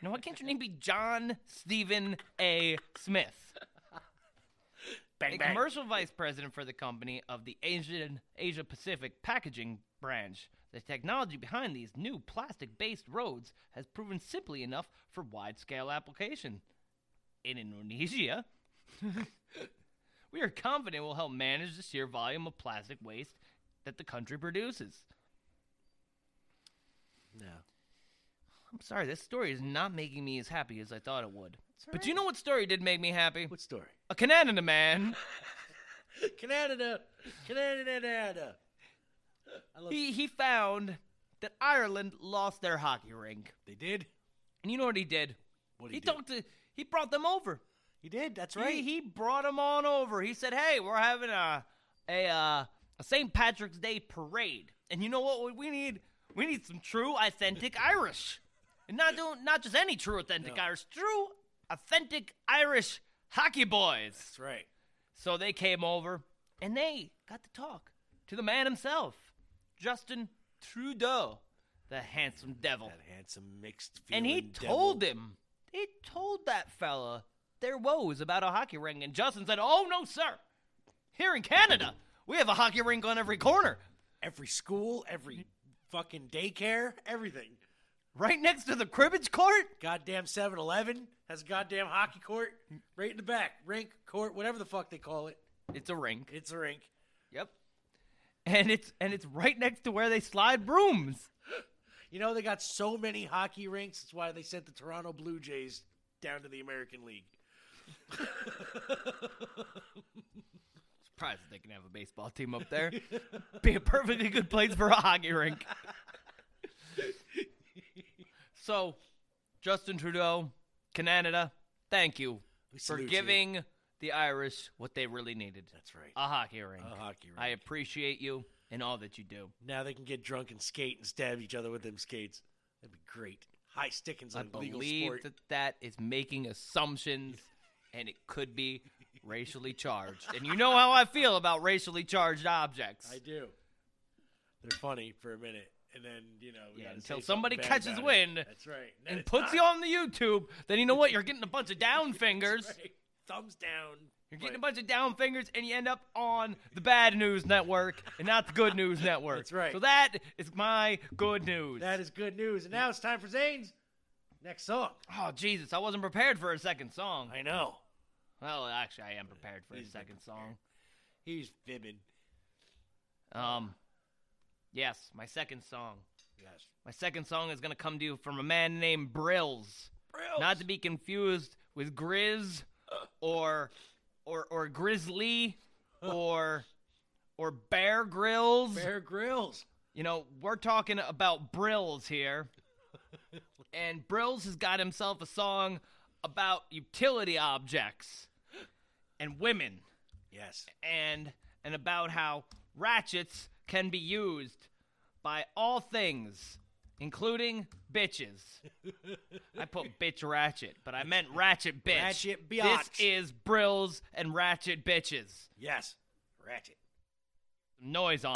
now, why can't your name be John Stephen A. Smith? Bang, a bang. commercial vice president for the company of the Asian Asia Pacific packaging branch. The technology behind these new plastic-based roads has proven simply enough for wide-scale application. In Indonesia, we are confident it will help manage the sheer volume of plastic waste that the country produces. No. I'm sorry, this story is not making me as happy as I thought it would. But you know what story did make me happy? What story? A Canada man. Canada. Canada. I love he he found that Ireland lost their hockey rink. They did? And you know what he did? What he he do? talked to he brought them over. He did. That's He- right. He, brought them on over. He said, "Hey, we're having a a uh, a St. Patrick's Day parade, and you know what we need? We need some true, authentic Irish, and not doing not just any true, authentic Irish, true, authentic Irish hockey boys." That's right. So they came over and they got to talk to the man himself, Justin Trudeau, the handsome devil. That handsome mixed And he told devil. him, he told that fella their woes about a hockey rink. And Justin said, Oh, no, sir. Here in Canada, we have a hockey rink on every corner, every school, every fucking daycare, everything. right next to the cribbage court. Goddamn 7 Eleven has a goddamn hockey court right in the back. Rink, court, whatever the fuck they call it. It's a rink. It's a rink. Yep. And it's and it's right next to where they slide brooms. You know, they got so many hockey rinks. That's why they sent the Toronto Blue Jays down to the American League. Surprised that they can have a baseball team up there. Be a perfectly good place for a hockey rink. so, Justin Trudeau, Canada, thank you We for salute you. giving the Irish what they really needed. That's right. A hockey rink. A hockey rink. I appreciate you and all that you do. Now they can get drunk and skate and stab each other with them skates. That'd be great. High stickings I on legal believe sport. that that is making assumptions, and it could be racially charged. And you know how I feel about racially charged objects. I do. They're funny for a minute, and then you know Yeah, until somebody catches it. wind That's right. Then and puts not. you on the YouTube, then you know what? You're getting a bunch of down fingers. Right. Thumbs down. You're getting a bunch of down fingers, and you end up on the bad news network and not the good news network. That's right. So that is my good news. That is good news. And now it's time for Zane's next song. Oh Jesus, I wasn't prepared for a second song. I know. Well, actually, I am prepared for a He's second song. He's fibbing. Um, yes, my second song. Yes. My second song is gonna come to you from a man named Brills. Brills. Not to be confused with Grizz or or or Grizzly or or Bear Grylls. Bear Grylls. You know, we're talking about Brills here. and Brills has got himself a song about utility objects and women Yes. and and about how ratchets can be used by all things including bitches. I put bitch ratchet, but I meant ratchet bitch. Ratchet This is Brills and ratchet bitches. Yes. Ratchet. Noise on.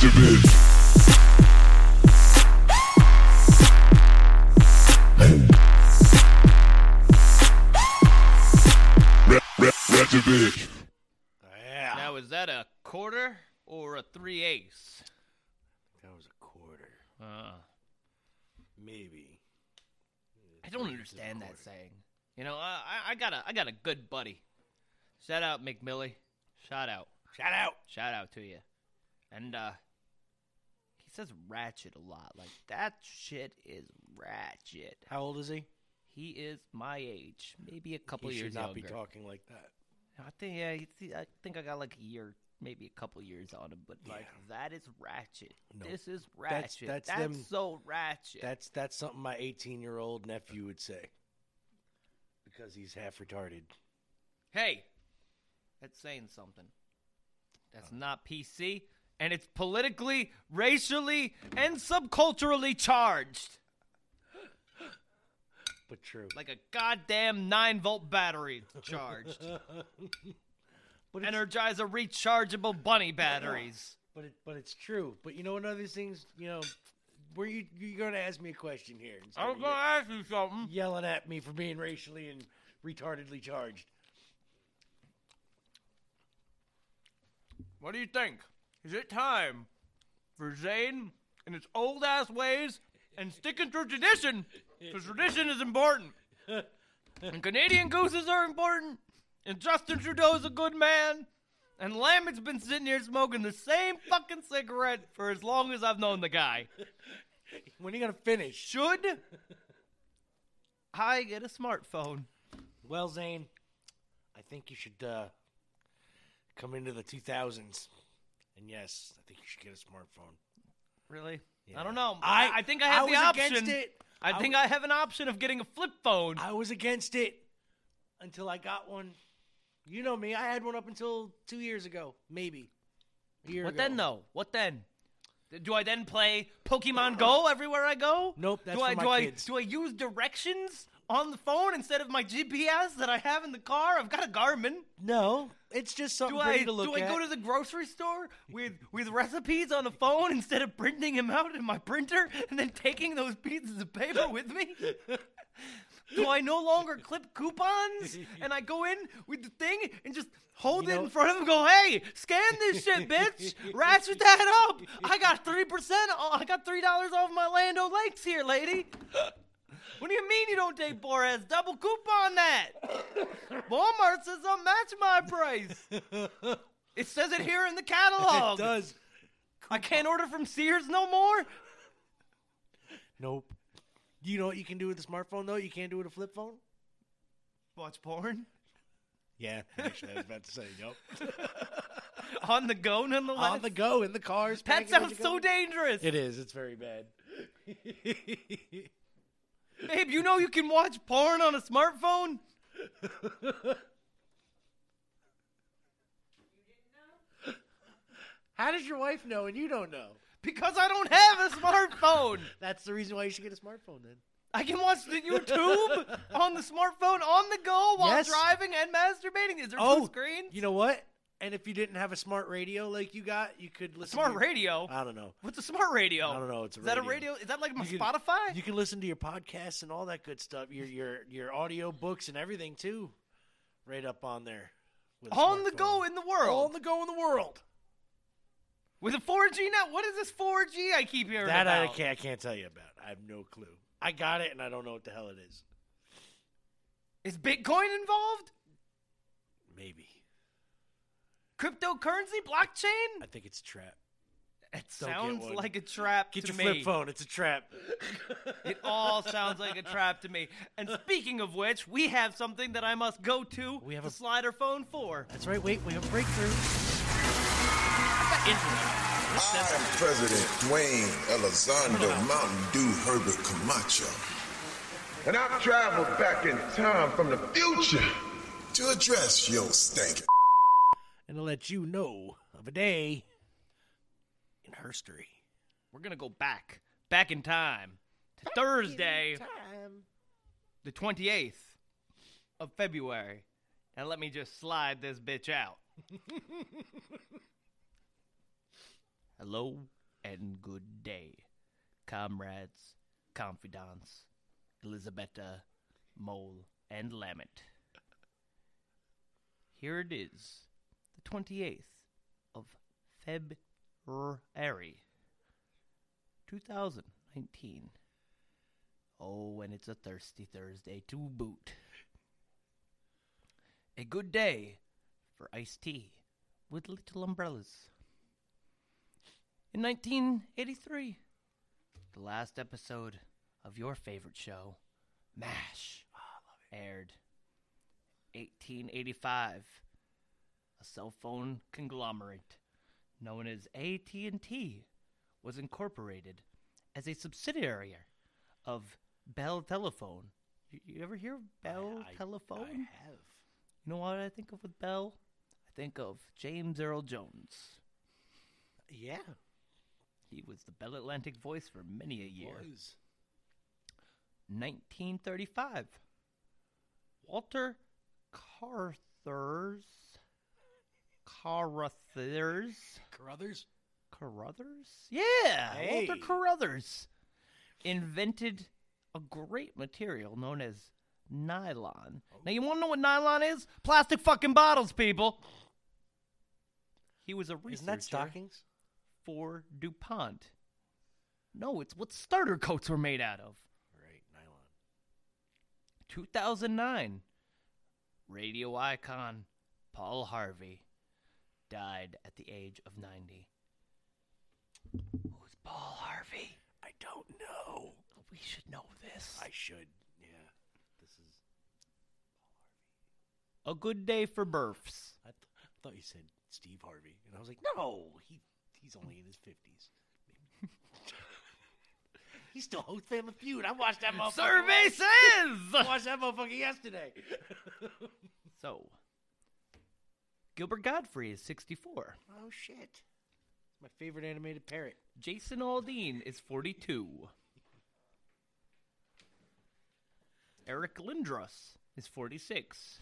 Yeah. Now is that a quarter or a three ace? That was a quarter. Uh, Maybe. I don't understand that saying. You know, I, got a I got a good buddy. Shout out McMillie. Shout out. Shout out. Shout out to you. And uh says ratchet a lot. Like that shit is ratchet. How old is he? He is my age, maybe a couple he years should not younger. be talking like that. I think yeah, I think I got like a year, maybe a couple years on him, but like that is ratchet. No. This is ratchet. that's That's, them- so ratchet. That's that's something my 18 year old nephew would say. Because he's half retarded. Hey, that's saying something. That's not PC, and it's politically, racially, and subculturally charged. But true. Like a goddamn 9 volt battery charged. Energizer rechargeable bunny batteries. But it, but it's true. But you know what other things, you know, were you you're gonna ask me a question here? I'm gonna ask you something. Yelling at me for being racially and retardedly charged. What do you think? Is it time for Zane and his old ass ways and sticking to tradition? Because tradition is important. and Canadian gooses are important. And Justin Trudeau's a good man. And Lamek's been sitting here smoking the same fucking cigarette for as long as I've known the guy. When are you gonna finish? Should I get a smartphone? Well, Zane, I think you should uh, come into the 2000s. And yes, I think you should get a smartphone. Really? Yeah. I don't know. I- I, think I have I the was option. against it. I, I think I have an option of getting a flip phone. I was against it until I got one. You know me. I had one up until two years ago, maybe. A year What ago. then, though? What then? Do I then play Pokemon Go everywhere I go? Nope, that's do for I my do kids. I do I use directions on the phone instead of my GPS that I have in the car? I've got a Garmin. No, it's just something Do pretty I to look do I at. go to the grocery store with with recipes on the phone instead of printing them out in my printer and then taking those pieces of paper with me? Do I no longer clip coupons and I go in with the thing and just hold You it know- in front of them and go, hey, scan this shit, bitch. Ratchet that up. I got 3%. Oh, I got $3 off my Land Lakes here, lady. What do you mean you don't take Boras? Double coupon that. Walmart says I'll match my price. It says it here in the catalog. It does. I can't order from Sears no more. Nope. You know what you can do with a smartphone though? You can't do with a flip phone. Watch porn Yeah, actually, I was about to say. Yep. on the go, nonetheless. On the go in the cars. That sounds so dangerous. It is. It's very bad. Babe, you know you can watch porn on a smartphone? How does your wife know and you don't know? Because I don't have a smartphone. That's the reason why you should get a smartphone then. I can watch the YouTube on the smartphone on the go while Yes. driving and masturbating. Is there Oh, two screens? You know what? And if you didn't have a smart radio like you got, you could listen. To Smart to radio? I don't know. What's a smart radio? I don't know. It's a Is that a radio. radio? Is that like my You can- Spotify? You can listen to your podcasts and all that good stuff. Your your your audio books and everything too, right up on there. on the go in the world. On the go in the world. With a 4G now? What is this 4G I keep hearing That I can't, I can't tell you about. I have no clue. I got it and I don't know what the hell it is. Is Bitcoin involved? Maybe. Cryptocurrency? Blockchain? I think it's a trap. It Don't get sounds one. like a trap Get to your me. flip phone. It's a trap. It all sounds like a trap to me. And speaking of which, we have something that I must go to We have the a- slider phone for. That's right. Wait, we have a breakthrough. I am President Dwayne Elizondo Mountain Dew Herbert Camacho. And I've traveled back in time from the future to address your stank. And to let you know of a day in history. We're going to go back, back in time to Thursday, the 28th of February. And let me just slide this bitch out. Hello and good day, comrades, confidants, Elisabetta, Mole, and Lamet. Here it is, the 28th of February, 2019. Oh, and it's a thirsty Thursday to boot. A good day for iced tea with little umbrellas. In 1983, the last episode of your favorite show, MASH, aired. 1885, a cell phone conglomerate known as AT&T was incorporated as a subsidiary of Bell Telephone. You, you ever hear of Bell Telephone? I have. You know what I think of with Bell? I think of James Earl Jones. Yeah. He was the Bell Atlantic voice for many a year. Was. 1935. Walter Carthur's Carruthers. Carruthers? Carruthers? Yeah, Hey. Walter Carruthers invented a great material known as nylon. Oh. Now, you want to know what nylon is? Plastic fucking bottles, people. He was a researcher Isn't that stockings? for DuPont. No, it's what starter coats were made out of. Right, nylon. 2009, radio icon Paul Harvey died at the age of 90. Who's Paul Harvey? I don't know. We should know this. I should. Yeah. This is. Paul Harvey. A good day for births. I, th- I thought you said Steve Harvey, and I was like, no, he he's only in his fifties. He's still host Family Feud. I watched that motherfucker. Survey I watched that motherfucker yesterday. So, Gilbert Gottfried is 64. oh shit! My favorite animated parrot. Jason Aldean is 42. Eric Lindros is 46.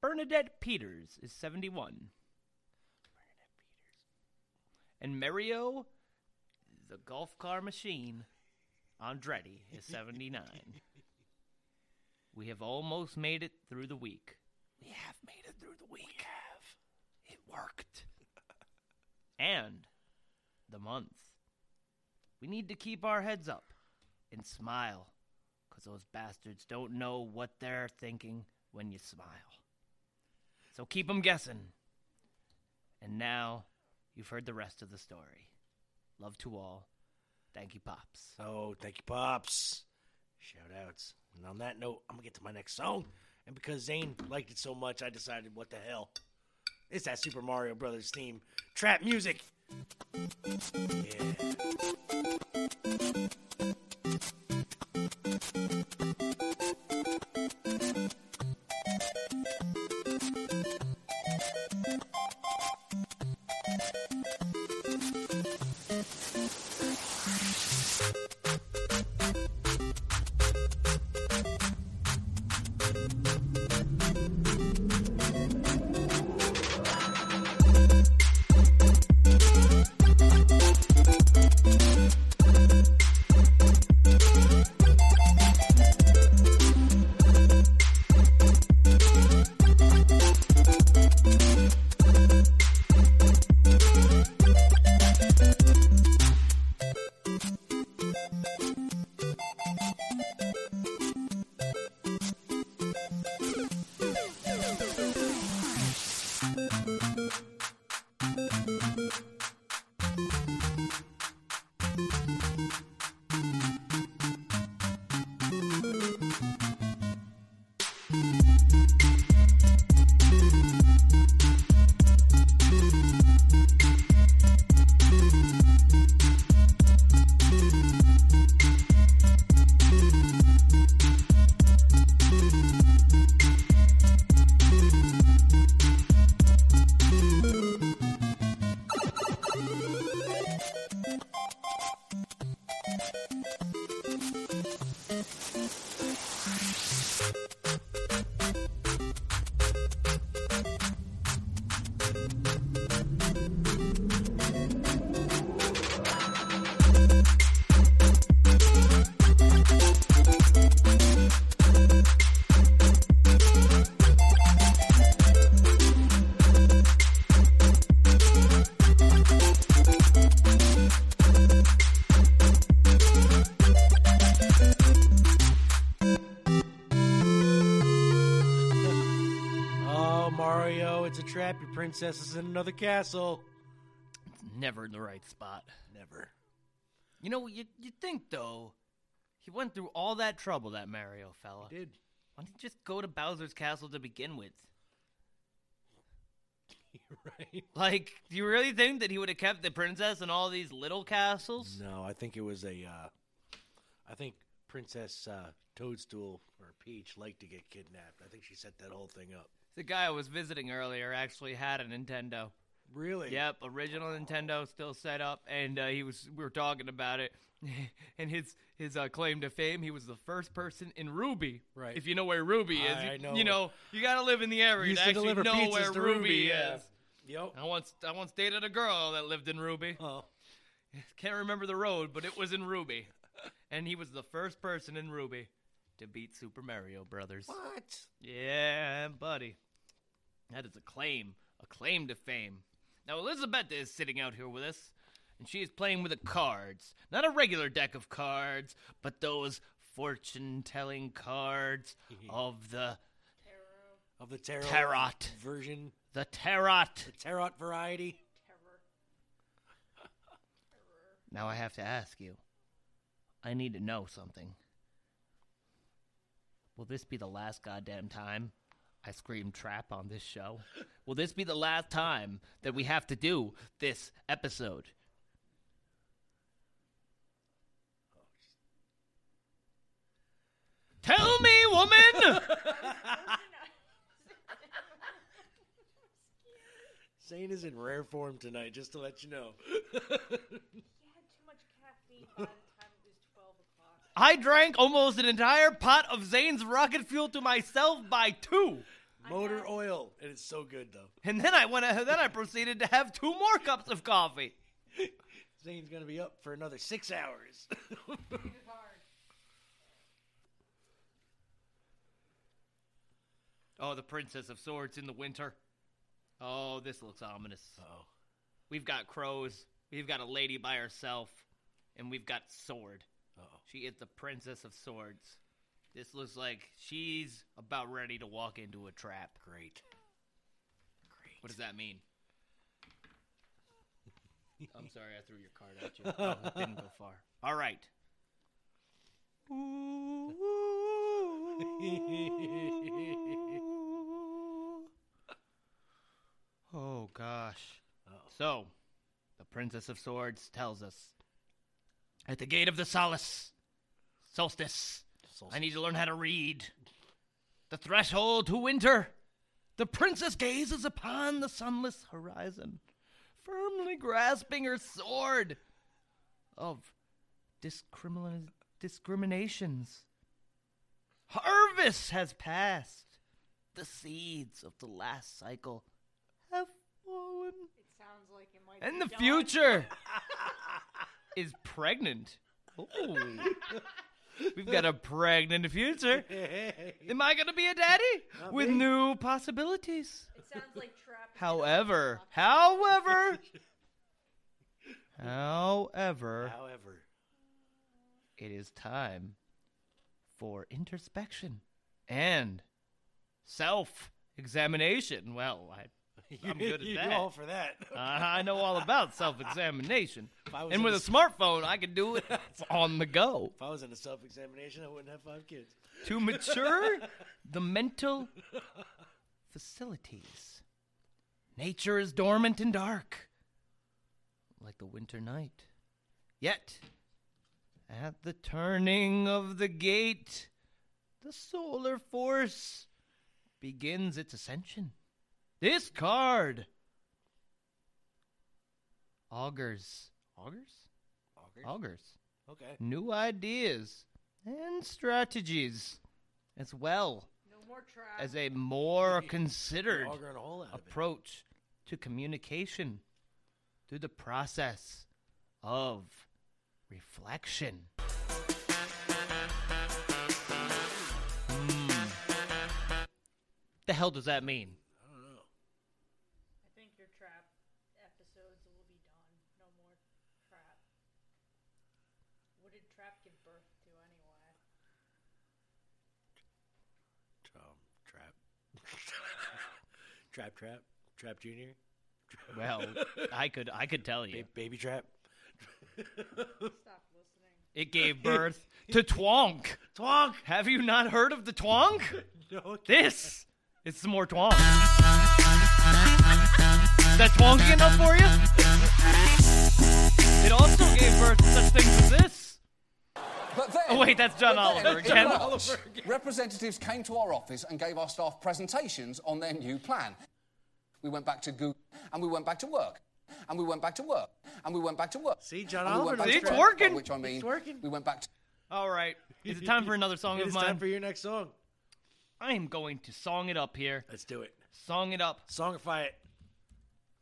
Bernadette Peters is 71. Bernadette Peters. And Mario, the golf car machine, Andretti is 79. we have almost made it through the week. We have made it through the week. We have. It worked. and the month. We need to keep our heads up and smile because those bastards don't know what they're thinking when you smile. So keep 'em guessing. And now you've heard the rest of the story. Love to all. Thank you, Pops. Oh, thank you, Pops. Shout outs. And on that note, I'm going to get to my next song. And because Zane liked it so much, I decided, what the hell? It's that Super Mario Brothers theme. Trap music. Yeah. Trap. Your princesses in another castle. It's never in the right spot. Never. You know, you you think though, he went through all that trouble, that Mario fella. Did. Why didn't he just go to Bowser's castle to begin with? right? Like, do you really think that he would have kept the princess in all these little castles? No, I think it was a. Uh, I think Princess uh, Toadstool or Peach liked to get kidnapped. I think she set that whole thing up. The guy I was visiting earlier actually had a Nintendo. Really? Yep, original Nintendo still set up, and uh, he was. We were talking about it, and his his uh, claim to fame. He was the first person in Ruby. Right. If you know where Ruby is, I- you, I know. you know you got to live in the area Used to to actually know where Ruby, Ruby, is. yeah. Yep. I once I once dated a girl that lived in Ruby. Oh. Can't remember the road, but it was in Ruby, and he was the first person in Ruby to beat Super Mario Brothers. What? Yeah, buddy. That is a claim, a claim to fame. Now, Elizabeth is sitting out here with us, and she is playing with the cards. Not a regular deck of cards, but those fortune telling cards of the Of the tarot Tarot. version, the tarot. the tarot variety. Now I have to ask you. I need to know something. Will this be the last goddamn time I scream trap on this show? Will this be the last time that we have to do this episode? Tell me, woman! Zane is in rare form tonight, just to let you know. I drank almost an entire pot of Zane's rocket fuel to myself by two. Motor oil, and it's so good though. And then I went then I proceeded to have two more cups of coffee. Zane's gonna be up for another six hours. Oh, the Princess of Swords in the winter. Oh, this looks ominous. Oh, We've got crows. We've got a lady by herself, and we've got sword. Uh-oh. She is the Princess of Swords. This looks like she's about ready to walk into a trap. great. Great. What does that mean? I'm sorry, I threw your card at you. Oh, it didn't go far. All right. Oh gosh. So, the Princess of Swords tells us at the gate of the solace, solstice, I need to learn how to read. The threshold to winter. The princess gazes upon the sunless horizon, firmly grasping her sword of discrimin- discriminations. Harvest has passed. The seeds of the last cycle have fallen. It sounds like it might And be the done. future is pregnant. Ooh. We've got a pregnant future. Am I going to be a daddy? Not With me. new possibilities. It sounds like trap. However, however, however, However, it is time for introspection and self-examination. Well, I, I'm good at that. all for that. Uh, I know all about self-examination, If I was and with a smartphone, I can do it on the go. if I was in a self-examination, I wouldn't have five kids. to mature the mental facilities. Nature is dormant and dark, like the winter night. Yet, at the turning of the gate, the solar force begins its ascension. This card augurs, augurs, Augers? augurs Okay. new ideas and strategies as well No more trap. as a more considered Augering a hole out of it. approach to communication through the process of reflection. Hmm. The hell does that mean? I don't know. I think your trap episodes will be done. No more trap. What did trap give birth to anyway? Um, trap. Trap, trap, trap junior. Well, I could I could tell you. Ba- baby trap. Stop listening. It gave birth to Twonk. Twonk. Have you not heard of the Twonk? No. This is some more Twonk. Is that Twonky enough for you? It also gave birth to such things as this. But then, Oh, wait, that's John but then Oliver again. March, Representatives came to our office and gave our staff presentations on their new plan. We went back to Google and we went back to work. And we went back to work. And we went back to work. See, John and Oliver went back knows to It's work, working. Which I mean, It's working. we went back to. All right. Is it time for another song It of is mine? time for your next song. I am going to song it up here. Let's do it. Song it up. Songify it.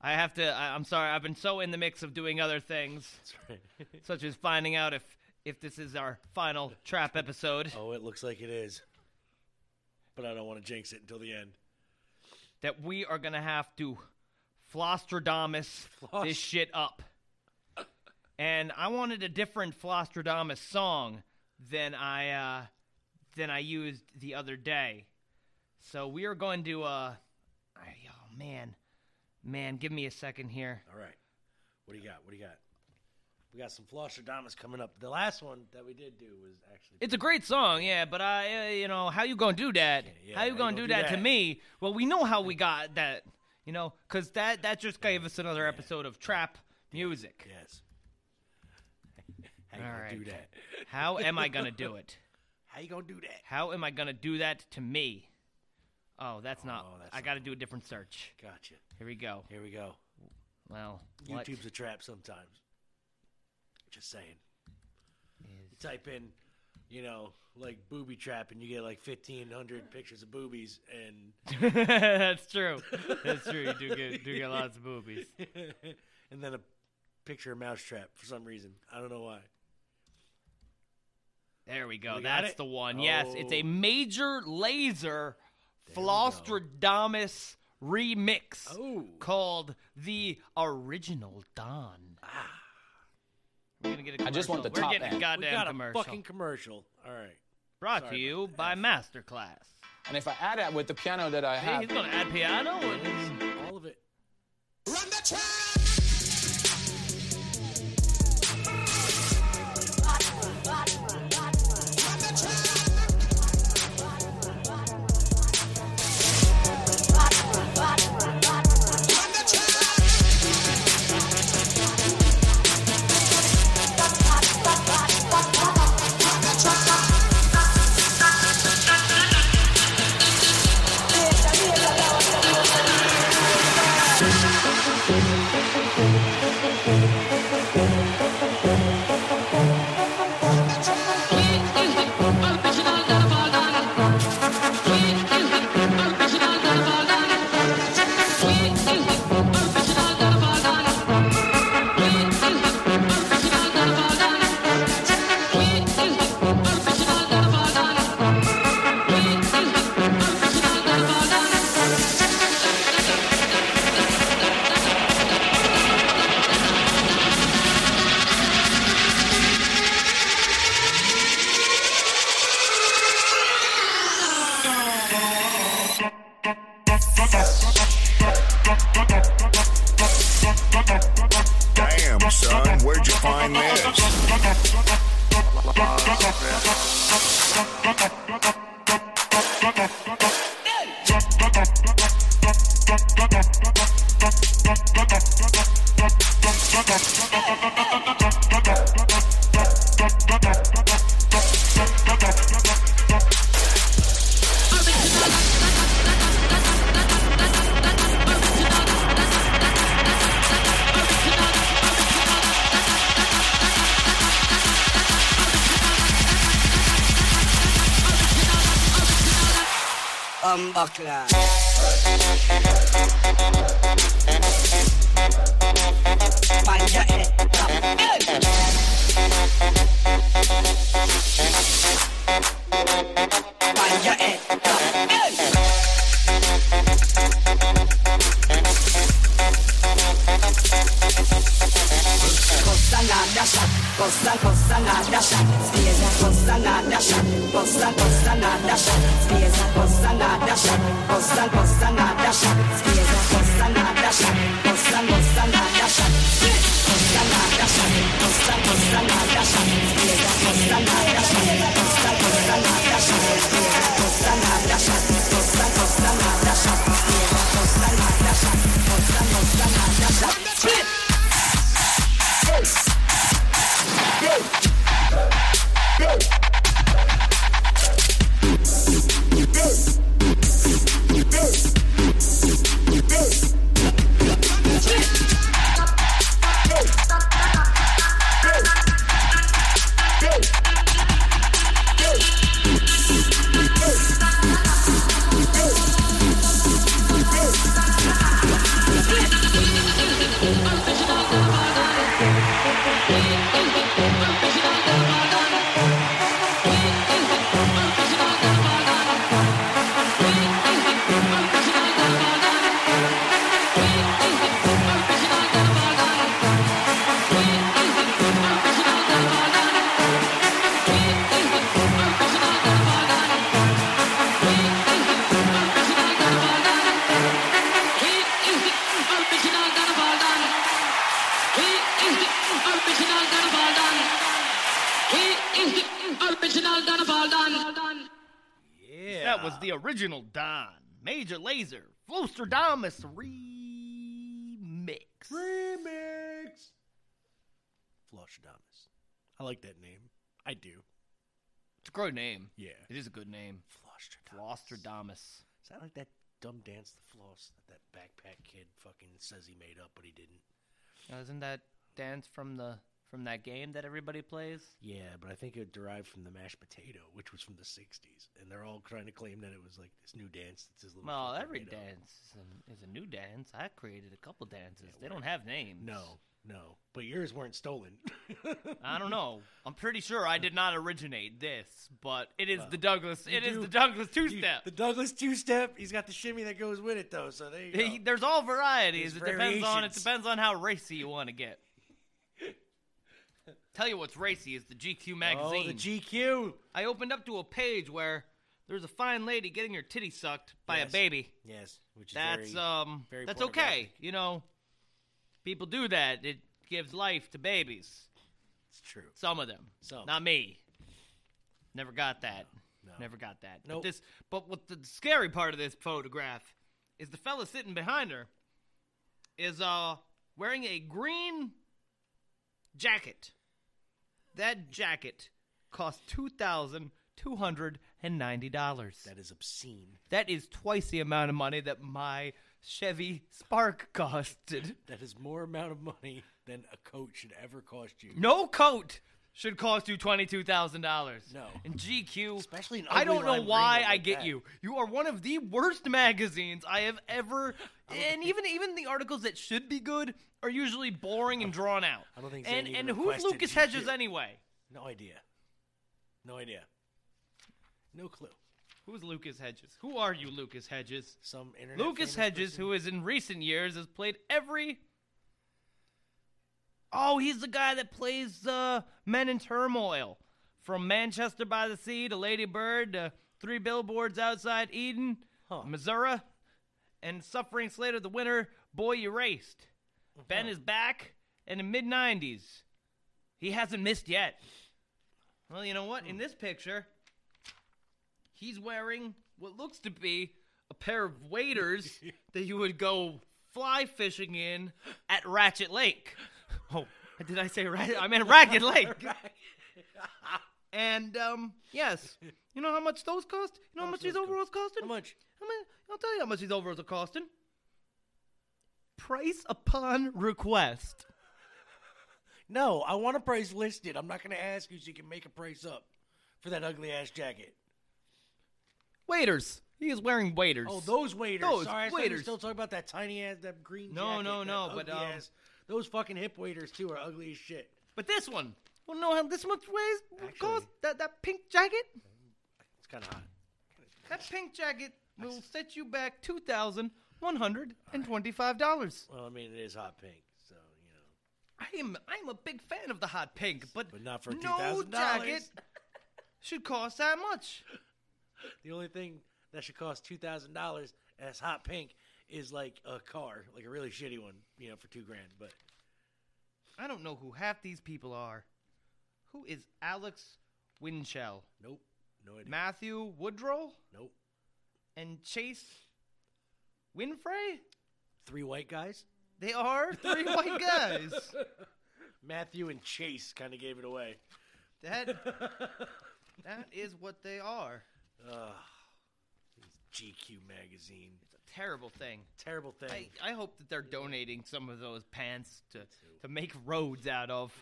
I have to. I, I'm sorry. I've been so in the mix of doing other things, such as finding out if if this is our final trap episode. Oh, it looks like it is. But I don't want to jinx it until the end. That we are gonna have to Flostradamus Floss- this shit up. And I wanted a different Flostradamus song than I uh, than I used the other day. So we are going to. Uh, oh man, man, give me a second here. All right. What do you got? What do you got? We got some Flostradamus coming up. The last one that we did do was actually. It's a great song, yeah, but I, uh, you know, how you gonna do that? yeah, how you gonna do, that, to me? Well, we know how we got that, you know, because that that just gave us another episode of trap music. Yes. How you All gonna right. do that? How am I gonna do it? How you gonna do that? How am I gonna do that to me? Oh, that's not. Oh, that's I got to do a different search. Gotcha. Here we go. Here we go. Well, what? YouTube's a trap sometimes. Just saying. You type in, you know, like booby trap, and you get like fifteen hundred pictures of boobies, and that's true. That's true. You do get do get lots of boobies. and then a picture of mousetrap for some reason. I don't know why. There we go. We That's it? the one. Yes, it's a Oh. Major Lazer Flostradamus remix Oh. called the Original Don. Ah. We're gonna get a I just want commercial. the We're top getting a end. We goddamn got a commercial. fucking commercial. All right. Brought Sorry to you about by Masterclass. And if I add that with the piano that I Hey, have. he's gonna add piano. and- All of it. Damn, cosa Flostradamus remix. Remix. Flostradamus. I like that name. I do. It's a great name. Yeah. It is a good name. Flostradamus. Is that like that dumb dance, the floss, that that backpack kid fucking says he made up, but he didn't? Now, isn't that dance from the from that game that everybody plays? Yeah, but I think it derived from the mashed potato, which was from the '60s, and they're all trying to claim that it was like this new dance. That's his little Well, every dance is a, is a new dance. I created a couple dances. they don't have names. No, no, but yours weren't stolen. I don't know. I'm pretty sure I did not originate this, but it is Well, the Douglas. It is do- the Douglas two step. The Douglas two step. He's got the shimmy that goes with it, though. So there you go. There's all varieties. There's it depends on it depends on how racy you want to get. Tell you what's racy is the GQ magazine. Oh, the GQ. I opened up to a page where there's a fine lady getting her titty sucked by Yes. a baby. Yes, which is That's very, um very that's okay. You know, people do that. It gives life to babies. It's true. Some of them. Some. Not me. Never got that. No. Never got that. But Nope. this but what the scary part of this photograph is the fella sitting behind her is uh wearing a green jacket. That jacket cost two thousand two hundred and ninety dollars. That is obscene. That is twice the amount of money that my Chevy Spark costed. That is more amount of money than a coat should ever cost you. No coat should cost you twenty two thousand dollars. No. And GQ, Especially an I don't know why I like get that. you. You are one of the worst magazines I have ever. And even even the articles that should be good are usually boring and drawn out. I don't think And Zane and even who's Lucas GQ. Hedges anyway? No idea. No idea. No clue. Who's Lucas Hedges? Who are you, Lucas Hedges? Some internet Lucas Hedges, person? who is in recent years has played every. Oh, he's the guy that plays uh, Men in Turmoil, from Manchester by the Sea to Lady Bird to Three Billboards Outside Ebbing, Missouri, and Suffering Slater the winner. Boy Erased. Ben is back, in the mid '90s, he hasn't missed yet. Well, you know what? In this picture, he's wearing what looks to be a pair of waders that you would go fly fishing in at Ratchet Lake. Oh, did I say Ratchet? I meant Ragged Lake. and um, yes, you know how much those cost? You know how much these overalls costing? How much? How much? I'll tell you how much these overalls are costing. Price upon request. No, I want a price listed. I'm not going to ask you so you can make a price up for that ugly ass jacket. Waiters. He is wearing waiters. Oh, those waiters. Those Sorry, I thought you were waiters. still talking about that tiny ass, that green No, jacket. no, no, but, um, ass- those fucking hip waiters too are ugly as shit. But this one, well, no, how this much weighs? Actually- cost that that pink jacket? It's kind of hot. That pink jacket will set you back two thousand one hundred and twenty-five dollars. Well, I mean, it is hot pink, so you know. I am I am a big fan of the hot pink, but, But not for no $2,000. jacket should cost that much. The only thing that should cost two thousand dollars as hot pink is like a car, like a really shitty one, you know, for two grand. But I don't know who half these people are. Who is Alex Winchell? nope, no idea. Matthew Woodrow nope. and Chase Winfrey? Three white guys. They are three white guys. Matthew and Chase kind of gave it away. That that is what they are. Ugh. GQ magazine. Terrible thing. Terrible thing. I, I hope that they're donating some of those pants to, to make roads out of.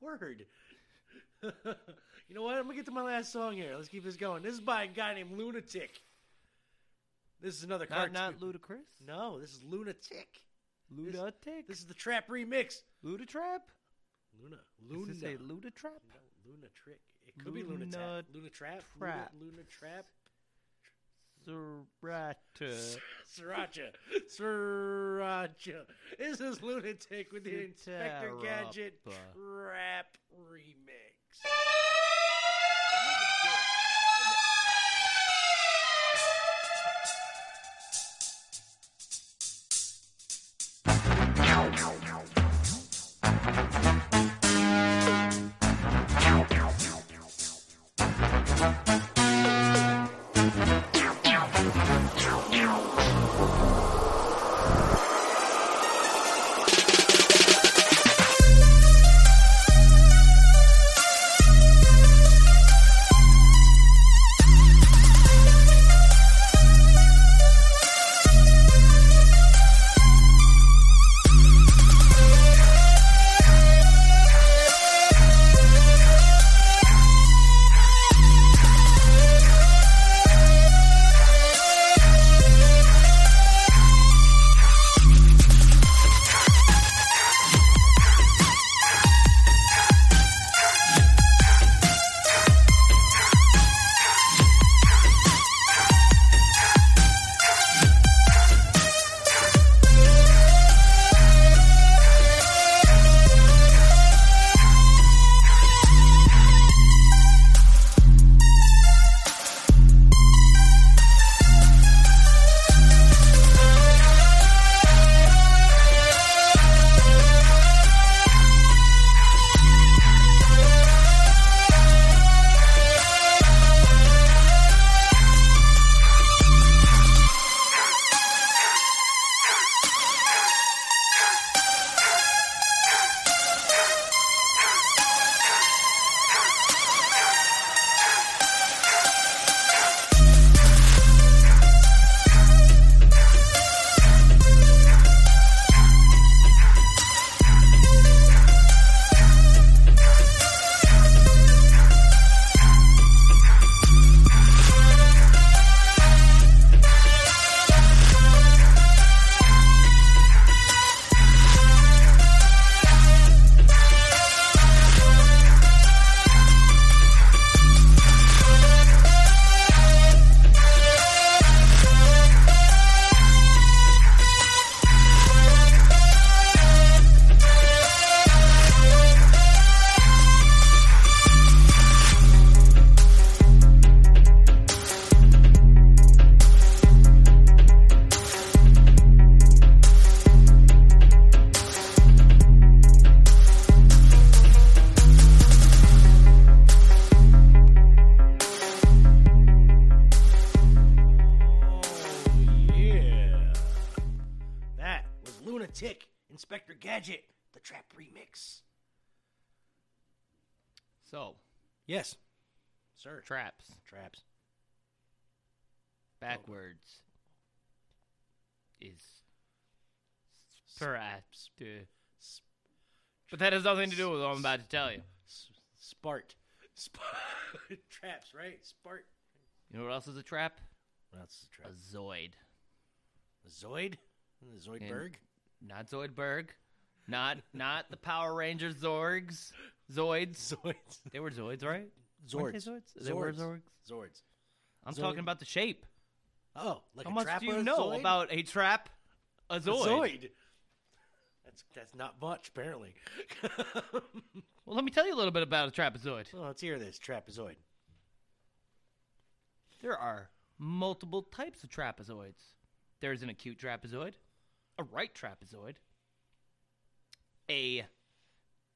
Word. you know what? I'm gonna get to my last song here. Let's keep this going. This is by a guy named Lunatic. This is another Not, cartoon. not Ludacris. no, this is Lunatic. Lunatic. This is the trap remix. Ludatrap. Luna. Does Luna. it say Ludatrap? No, Luna Trick. It could be Luna Luna. Luna Trap. Luna, Trap. Luna Trap. Sriracha. Sriracha. Sriracha. This is Lunatic with the Inspector Gadget. Trap remix. Yes, sir. traps Traps. backwards is traps. But that has nothing to do with what I'm about to tell you. Spart. Sp- Traps, right? Spart. You know what else is a trap? That's a trap. A Zoid. A Zoid? The Zoidberg? And Not Zoidberg. Not not the Power Rangers Zorgs. Zoids. Zoids. They were Zoids, right? Zords. They Zords? They were Zords. Zords. I'm Zoid- talking about the shape. Oh, like How a much do you know Zoid? about a trap? A A Zoid. Zoid. That's that's not much, apparently. Well, let me tell you a little bit about a trapezoid. well, let's hear this trapezoid. There are multiple types of trapezoids. There's an acute trapezoid, a right trapezoid. A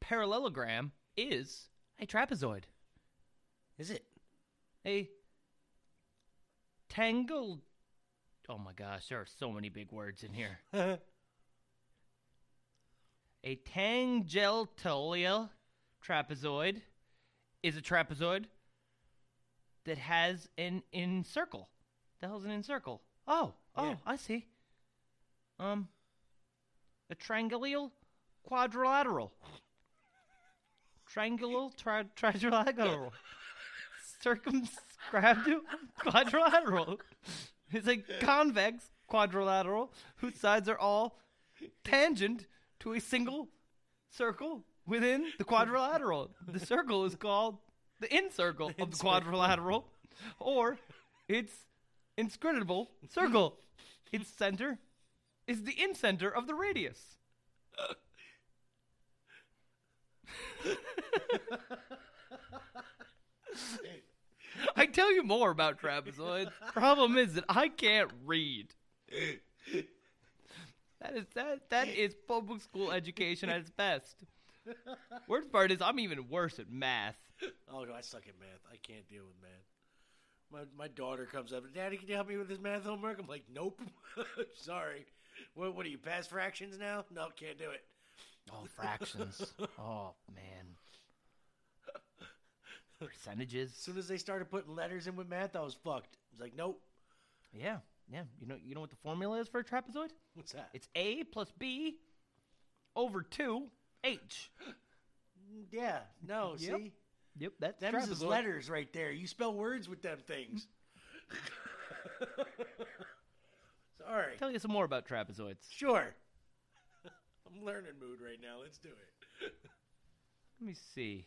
parallelogram is a trapezoid. Is it? A tangle. Oh my gosh, there are so many big words in here. a tangential trapezoid is a trapezoid that has an in circle. The hell's an in circle? Oh, oh, Yeah. I see. Um, a triangular quadrilateral. Triangular tri- trilateral. Circumscribed quadrilateral. It's a convex quadrilateral whose sides are all tangent to a single circle within the quadrilateral. The circle is called the in circle of the quadrilateral, or its inscrutable circle. Its center is the in center of the radius. I tell you more about trapezoids. Problem is that I can't read. That is that that is public school education at its best. Worst part is I'm even worse at math. Oh I suck at math. I can't deal with math. My, my daughter comes up, Daddy, can you help me with this math homework? I'm like, Nope. Sorry. What, what are you, past fractions now? No, can't do it. Oh, fractions. oh man. Percentages. As soon as they started putting letters in with math, I was fucked. I was like, Nope. Yeah, yeah. You know, you know what the formula is for a trapezoid? What's that? It's A plus B over two H. Yeah, no, Yep. see? Yep, that's Them's is trapezoid. letters right there. You spell words with them things. Sorry. Tell you some more about trapezoids. Sure. I'm learning mood right now. Let's do it. Let me see.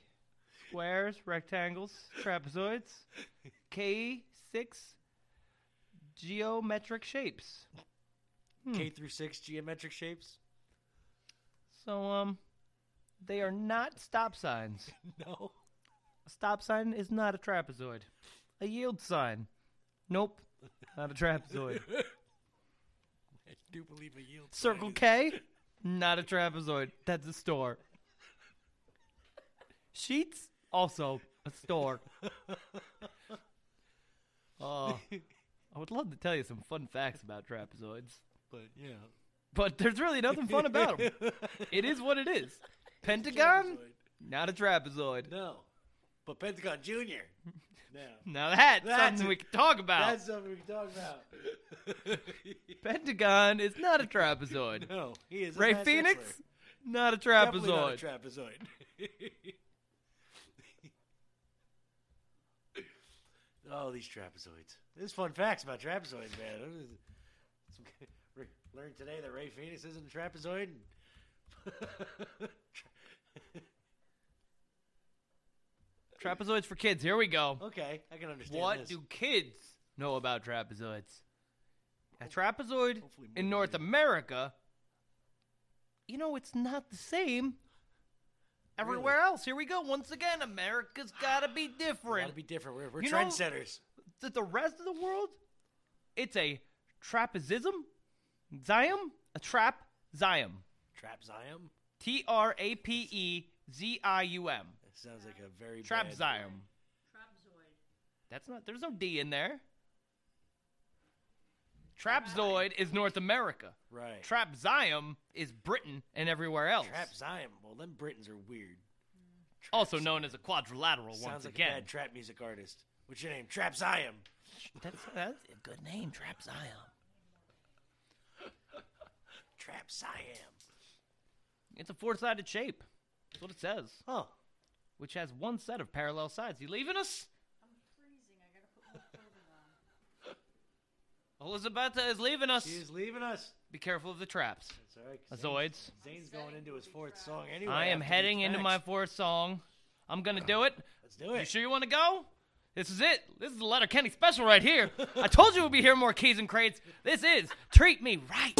Squares, rectangles, trapezoids, K six geometric shapes. Hmm. K through six geometric shapes. So um, they are not stop signs. No. A stop sign is not a trapezoid. A yield sign. Nope. Not a trapezoid. I do believe a yield. Circle K? Not a trapezoid. That's a store. Sheets? Also a store. Oh, I would love to tell you some fun facts about trapezoids, But yeah. but there's really nothing fun about them. it is what it is. Pentagon? Not a trapezoid. No. But Pentagon Junior. No. Now that's, That's something we can talk about. That's something we can talk about. Pentagon is not a trapezoid. No, he is Rey Fénix, wrestler. not a Definitely not a trapezoid. trapezoid. oh, these trapezoids. There's fun facts about trapezoids, man. Learned today that Rey Fénix isn't a trapezoid. Trapezoids for kids. Here we go. okay, I can understand What this. do kids know about trapezoids? A oh, trapezoid in North you. America, you know, it's not the same everywhere else. Here we go. Once again, America's got to be different. Gotta be different. We're, we're trendsetters. that the rest of the world, it's a trapezium, zium, a trap zium. Trap Zion? T R A P E Z I U M. That sounds like a very Trap bad- Trapzoid. That's not. There's no D in there. Trapzoid is North America. Right. Trapzium is Britain and everywhere else. Trap Zion. Well, them Britons are weird. also known as a quadrilateral Sounds once like again. a bad trap music artist. What's your name? Trap Zion. That's, that's a good name, Trapzium. Trap Zion. It's a four-sided shape. That's what it says. Oh. Which has one set of parallel sides. You leaving us? I'm freezing. I gotta put more clothing on. Elizabeth is leaving us. She's leaving us. Be careful of the traps. That's all right. Azoids. Zane's going into his fourth song anyway. I am heading into my fourth song. I'm gonna do it. Let's do it. You sure you want to go? This is it. This is the Letterkenny special right here. I told you we'd be hearing more Keys N Krates. This is Treat Me Right.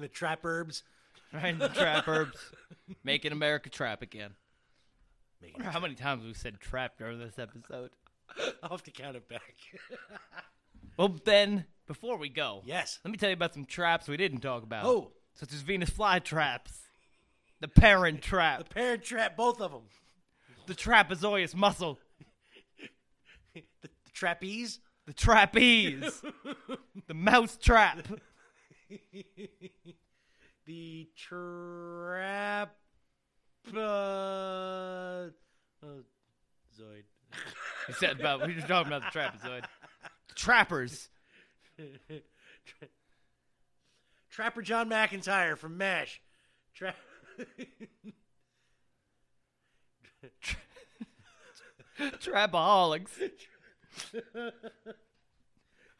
The trap herbs. right the trap herbs, making America trap again. I wonder how many times we said trap during this episode. I'll have to count it back. Well, then, before we go, yes, let me tell you about some traps we didn't talk about. Oh. such as Venus fly traps, the parent trap, the parent trap, both of them, the trapezoidus muscle, the, the trapeze, the trapeze, the mouse trap, the trap. Uh, uh, Zoid. We said about we were talking about the trapezoid, the trappers. Trapper John McIntyre from MASH. Tra- Trapaholics.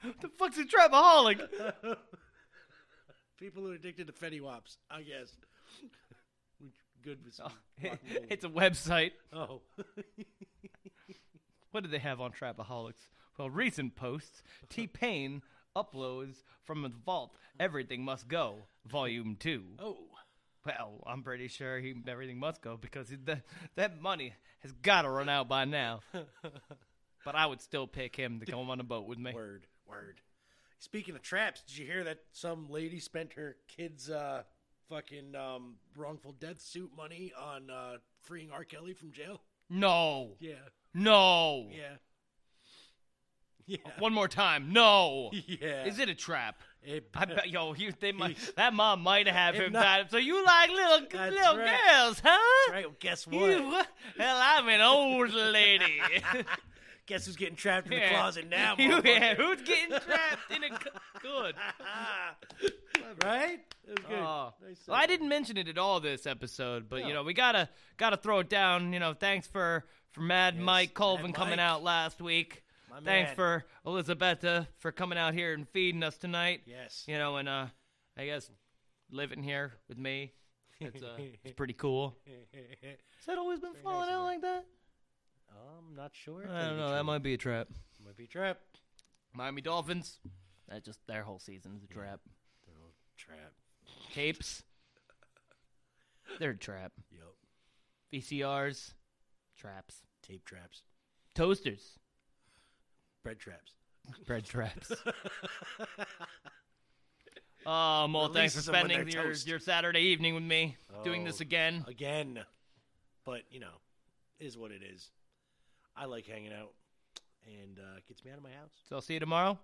What the fuck's a trapaholic? People who are addicted to Fetty Waps, I guess. Which Good with oh, some it's a website. Oh. what do they have on Trapaholics? Well, recent posts. T Pain uploads from the vault. Everything must go. Volume two. Oh. Well, I'm pretty sure he everything must go because he, that that money has got to run out by now. but I would still pick him to come on a boat with me. Word, word. Speaking of traps, did you hear that some lady spent her kid's uh, fucking um, wrongful death suit money on uh, freeing R. Kelly from jail? No. Yeah. No. Yeah. Yeah. One more time. No. Yeah. Is it a trap? It- I bet, yo, you, they might, that mom might have him. not- died. so you like little little right. girls, huh? That's right. Well, guess what? You, well, I'm an old lady. Guess who's getting trapped in the Yeah. closet now? You- yeah, who's getting trapped in a c- good? right? That was good. Oh. Nice well, I didn't mention it at all this episode, but you know we gotta gotta throw it down. You know, thanks for for Mad Mike Colvin Mad coming Mike. out last week. My thanks man. for Elizabetta for coming out here and feeding us tonight. Yes. You know, and uh, I guess living here with me, it's uh, it's pretty cool. Has that always been falling out like that? I'm not sure. I don't know. That might be a trap. Might be a trap. Miami Dolphins. That just their whole season is a trap. Trap. Capes. They're a trap. Yup. VCRs. Traps. Tape traps. Toasters. Bread traps. Bread traps. Um, well, thanks for Releases them when spending your, toast. your Saturday evening with me, doing this Oh, again. Again. But, you know, is what it is. I like hanging out and uh, gets me out of my house. So I'll see you tomorrow.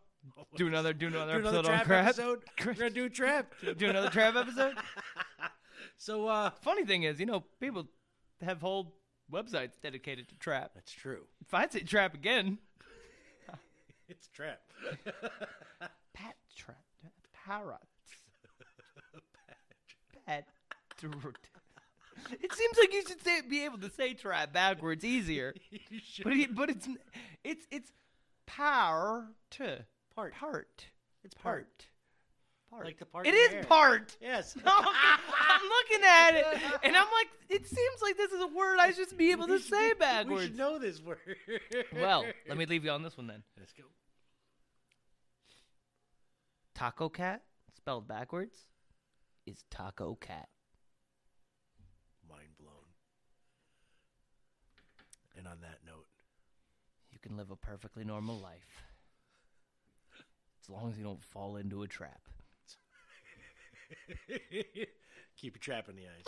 Do another, do another Do episode another on trap crap. episode. We're gonna do trap. do another trap episode. So, uh, funny thing is, you know, people have whole websites dedicated to trap. That's true. If I say trap again, It's trap. Pat trap, parrots, pat. It seems like you should say, be able to say trap backwards easier. but it, but it's it's it's power to part part. It's part. part. Like the part. It is hair. part. Yes. No, I'm looking at it, and I'm like, it seems like this is a word I should be able to say backwards. We should know this word. Well, let me leave you on this one then. Let's go. Taco cat, spelled backwards, is taco cat. On that note, You can live a perfectly normal life. As long as you don't fall into a trap. keep your trap in the eyes.